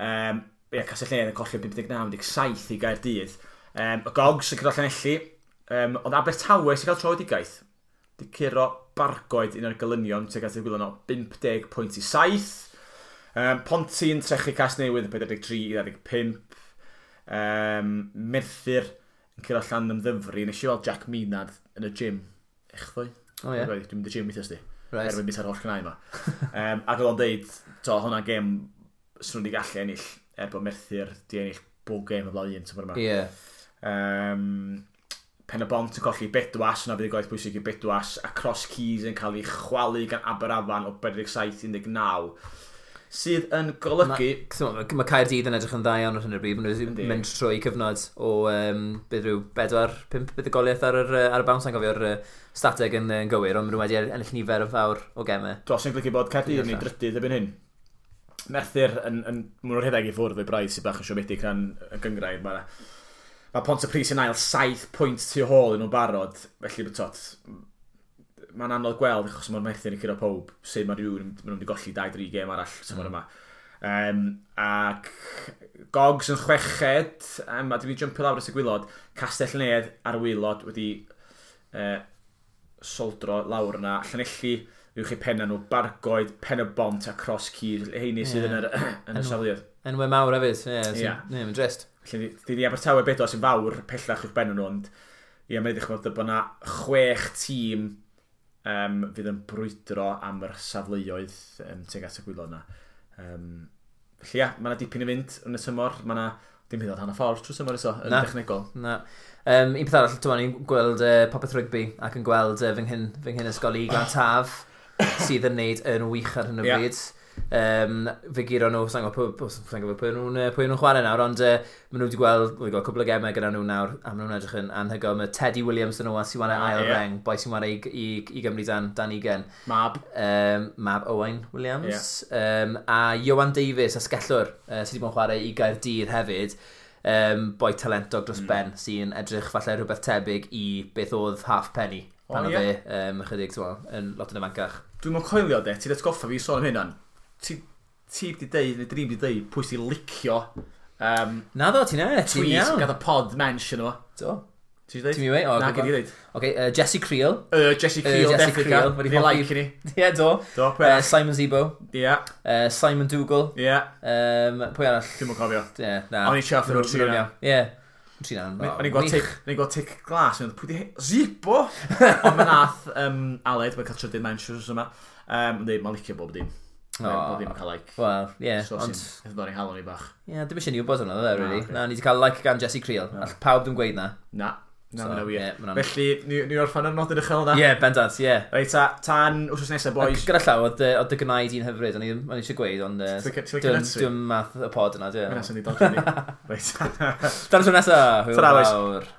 Um, ie, Casell Neu'n yn colli 59-17 i gair dydd. Um, y Gogs yn cyrraedd llanelli, um, ond Abertawe sy'n cael troedigaeth. Di curo bargoed un o'r golynion tuag at gwylio gwylono 50 pwynt i 7. Um, Ponti yn trechu cas newydd yn 43-15. Um, Merthyr yn cyrra llan ymddyfru. Nes i weld Jack Minad yn y gym. Echddoi? O oh, ie. Yeah. Dwi'n mynd i gym weithio sti. Right. Erbyn bus ar holl gynnau yma. um, ac oedd o'n deud, to, hwnna gêm swn wedi gallu ennill er bod Merthyr di ennill bob gêm y blaen tymor yma. Ie. Yeah. Um, pen y bont yn colli bedwas, yna fydd y gwaith bwysig i bedwas, a Cross Keys yn cael ei chwalu gan Aberafan o 47-19 sydd yn golygu... Mae ma, ma Caerdydd yn edrych yn dda iawn ar hyn o bryd, maen nhw'n mynd trwy cyfnod o um, bydd rhyw 4-5 bydd y goliaeth ar, ar, ar y bams yn gofio'r uh, stateg yn, yn gywir, ond maen nhw wedi ennill nifer o fawr o gemau. Dros yn glygu bod Caerdydd yn ei drydydd ebyn hyn. Merthyr yn, yn, mwyn o'r rhedeg i ffwrdd o'i braidd sy'n bach yn siomedig rhan y gyngrair. Mae Mae Pont y Pris yn ail 7 pwynt tu ôl yn nhw'n barod, felly bod tot, mae'n anodd gweld achos mae'r methu'n yn cyrra pob sydd mae rhywun maen nhw wedi golli 2-3 gêm arall tymor mm. yma. Um, ac Gogs yn chweched, um, a dwi'n jumpio lawr at y gwylod, Castell Nedd ar wylod wedi uh, soldro lawr yna, llanelli rhyw chi penna nhw, bargoed, pen y bont a cross cyd, heini sydd yeah. yn, yr, yn y safliad. Enwau mawr hefyd, ie, yeah, yeah. yeah, mae'n drist. Felly, di di Abertawe bedo sy'n fawr pellach i'ch ben nhw, ond ie, yeah, mae'n ddechrau bod yna chwech tîm um, fydd yn brwydro am yr safleoedd um, tuag at y gwylo yna. Um, felly ia, mae yna dipyn i fynd yn y tymor, mae yna dim hyd oed hanner ffordd trwy tymor iso, yn na, dechnegol. Na. Um, un peth arall, dwi'n ni'n gweld uh, popeth rygbi ac yn gweld uh, fy nghyn, fy nghyn ysgol i gan taf sydd yn neud yn wych ar hyn o bryd. Yeah um, fe giro nhw, sa'n gwybod pwy nhw'n pwy nhw'n chwarae nawr, ond uh, maen nhw wedi gweld, wedi gweld cwbl o gemau gyda nhw nawr, a maen nhw'n edrych yn anhygoel. Mae Teddy Williams yn owa sy'n wanae ah, ail reng, boi sy'n wanae i, i, i Gymru dan, dan igen. Mab. Um, Mab Owain Williams. Yeah. Um, a Johan Davies, asgellwr, uh, sydd wedi bod yn chwarae i Gaerdydd hefyd um, boi talentog dros mm. ben sy'n edrych falle rhywbeth tebyg i beth oedd half penny pan oh, yeah. o fe um, ychydig yn lot yn y fancach. Dwi'n mwyn coelio de, ti'n atgoffa fi sôn am hynna'n ti, ti wedi deud, neu dri wedi deud, pwy sy'n licio um, Na ddo, ti'n e, ti'n tweet iawn. gath y pod mention o. Do. Ti'n Ti'n mi deud? wei? O, Na, gwybod. gyd i ddeud. Okay, uh, Jesse Creel. Uh, Jesse Creel, Jesse definitely. Creel, wedi Ni hoffi- like ni. Ie, do. Do, pwy Uh, arall? Simon Zebo. Ie, Uh, Simon Dougal. ie. Um, pwy arall? Dwi'n mwyn cofio. Ie, na. O'n i'n chuffed efo'r tri yna. Ie. Tri na. O'n i'n gweld tic, o'n i'n oh, gweld tic glas, o'n i'n pwydi, zipo! Ond mae nath um, Aled, mae'n cael trydydd mentions yma, um, yn dweud, mae'n licio bob dim. Oh, bod fi'n cael like... Wel, ie. Yeah, so ond... Sy'n ddod i halon i bach. Ie, yeah, dim eisiau ni wybod hwnna, dde, really. Na, ni wedi cael like gan Jesse Creel. No. All pawb ddim gweud na. Na. Na, so, wir. Yeah, man, Felly, ni, ni orffan ar nodyn uchel na. Ie, yeah, bendant, ie. Yeah. Reit, ta, tan wrthos nesaf, boys. Gyda llaw, oedd dy gynnau di'n hyfryd, o'n i eisiau gweud, ond dwi'n math y pod yna, dwi'n. Mae'n nesaf ni dod ni. Reit. Tan wrthos nesaf, hwyl fawr.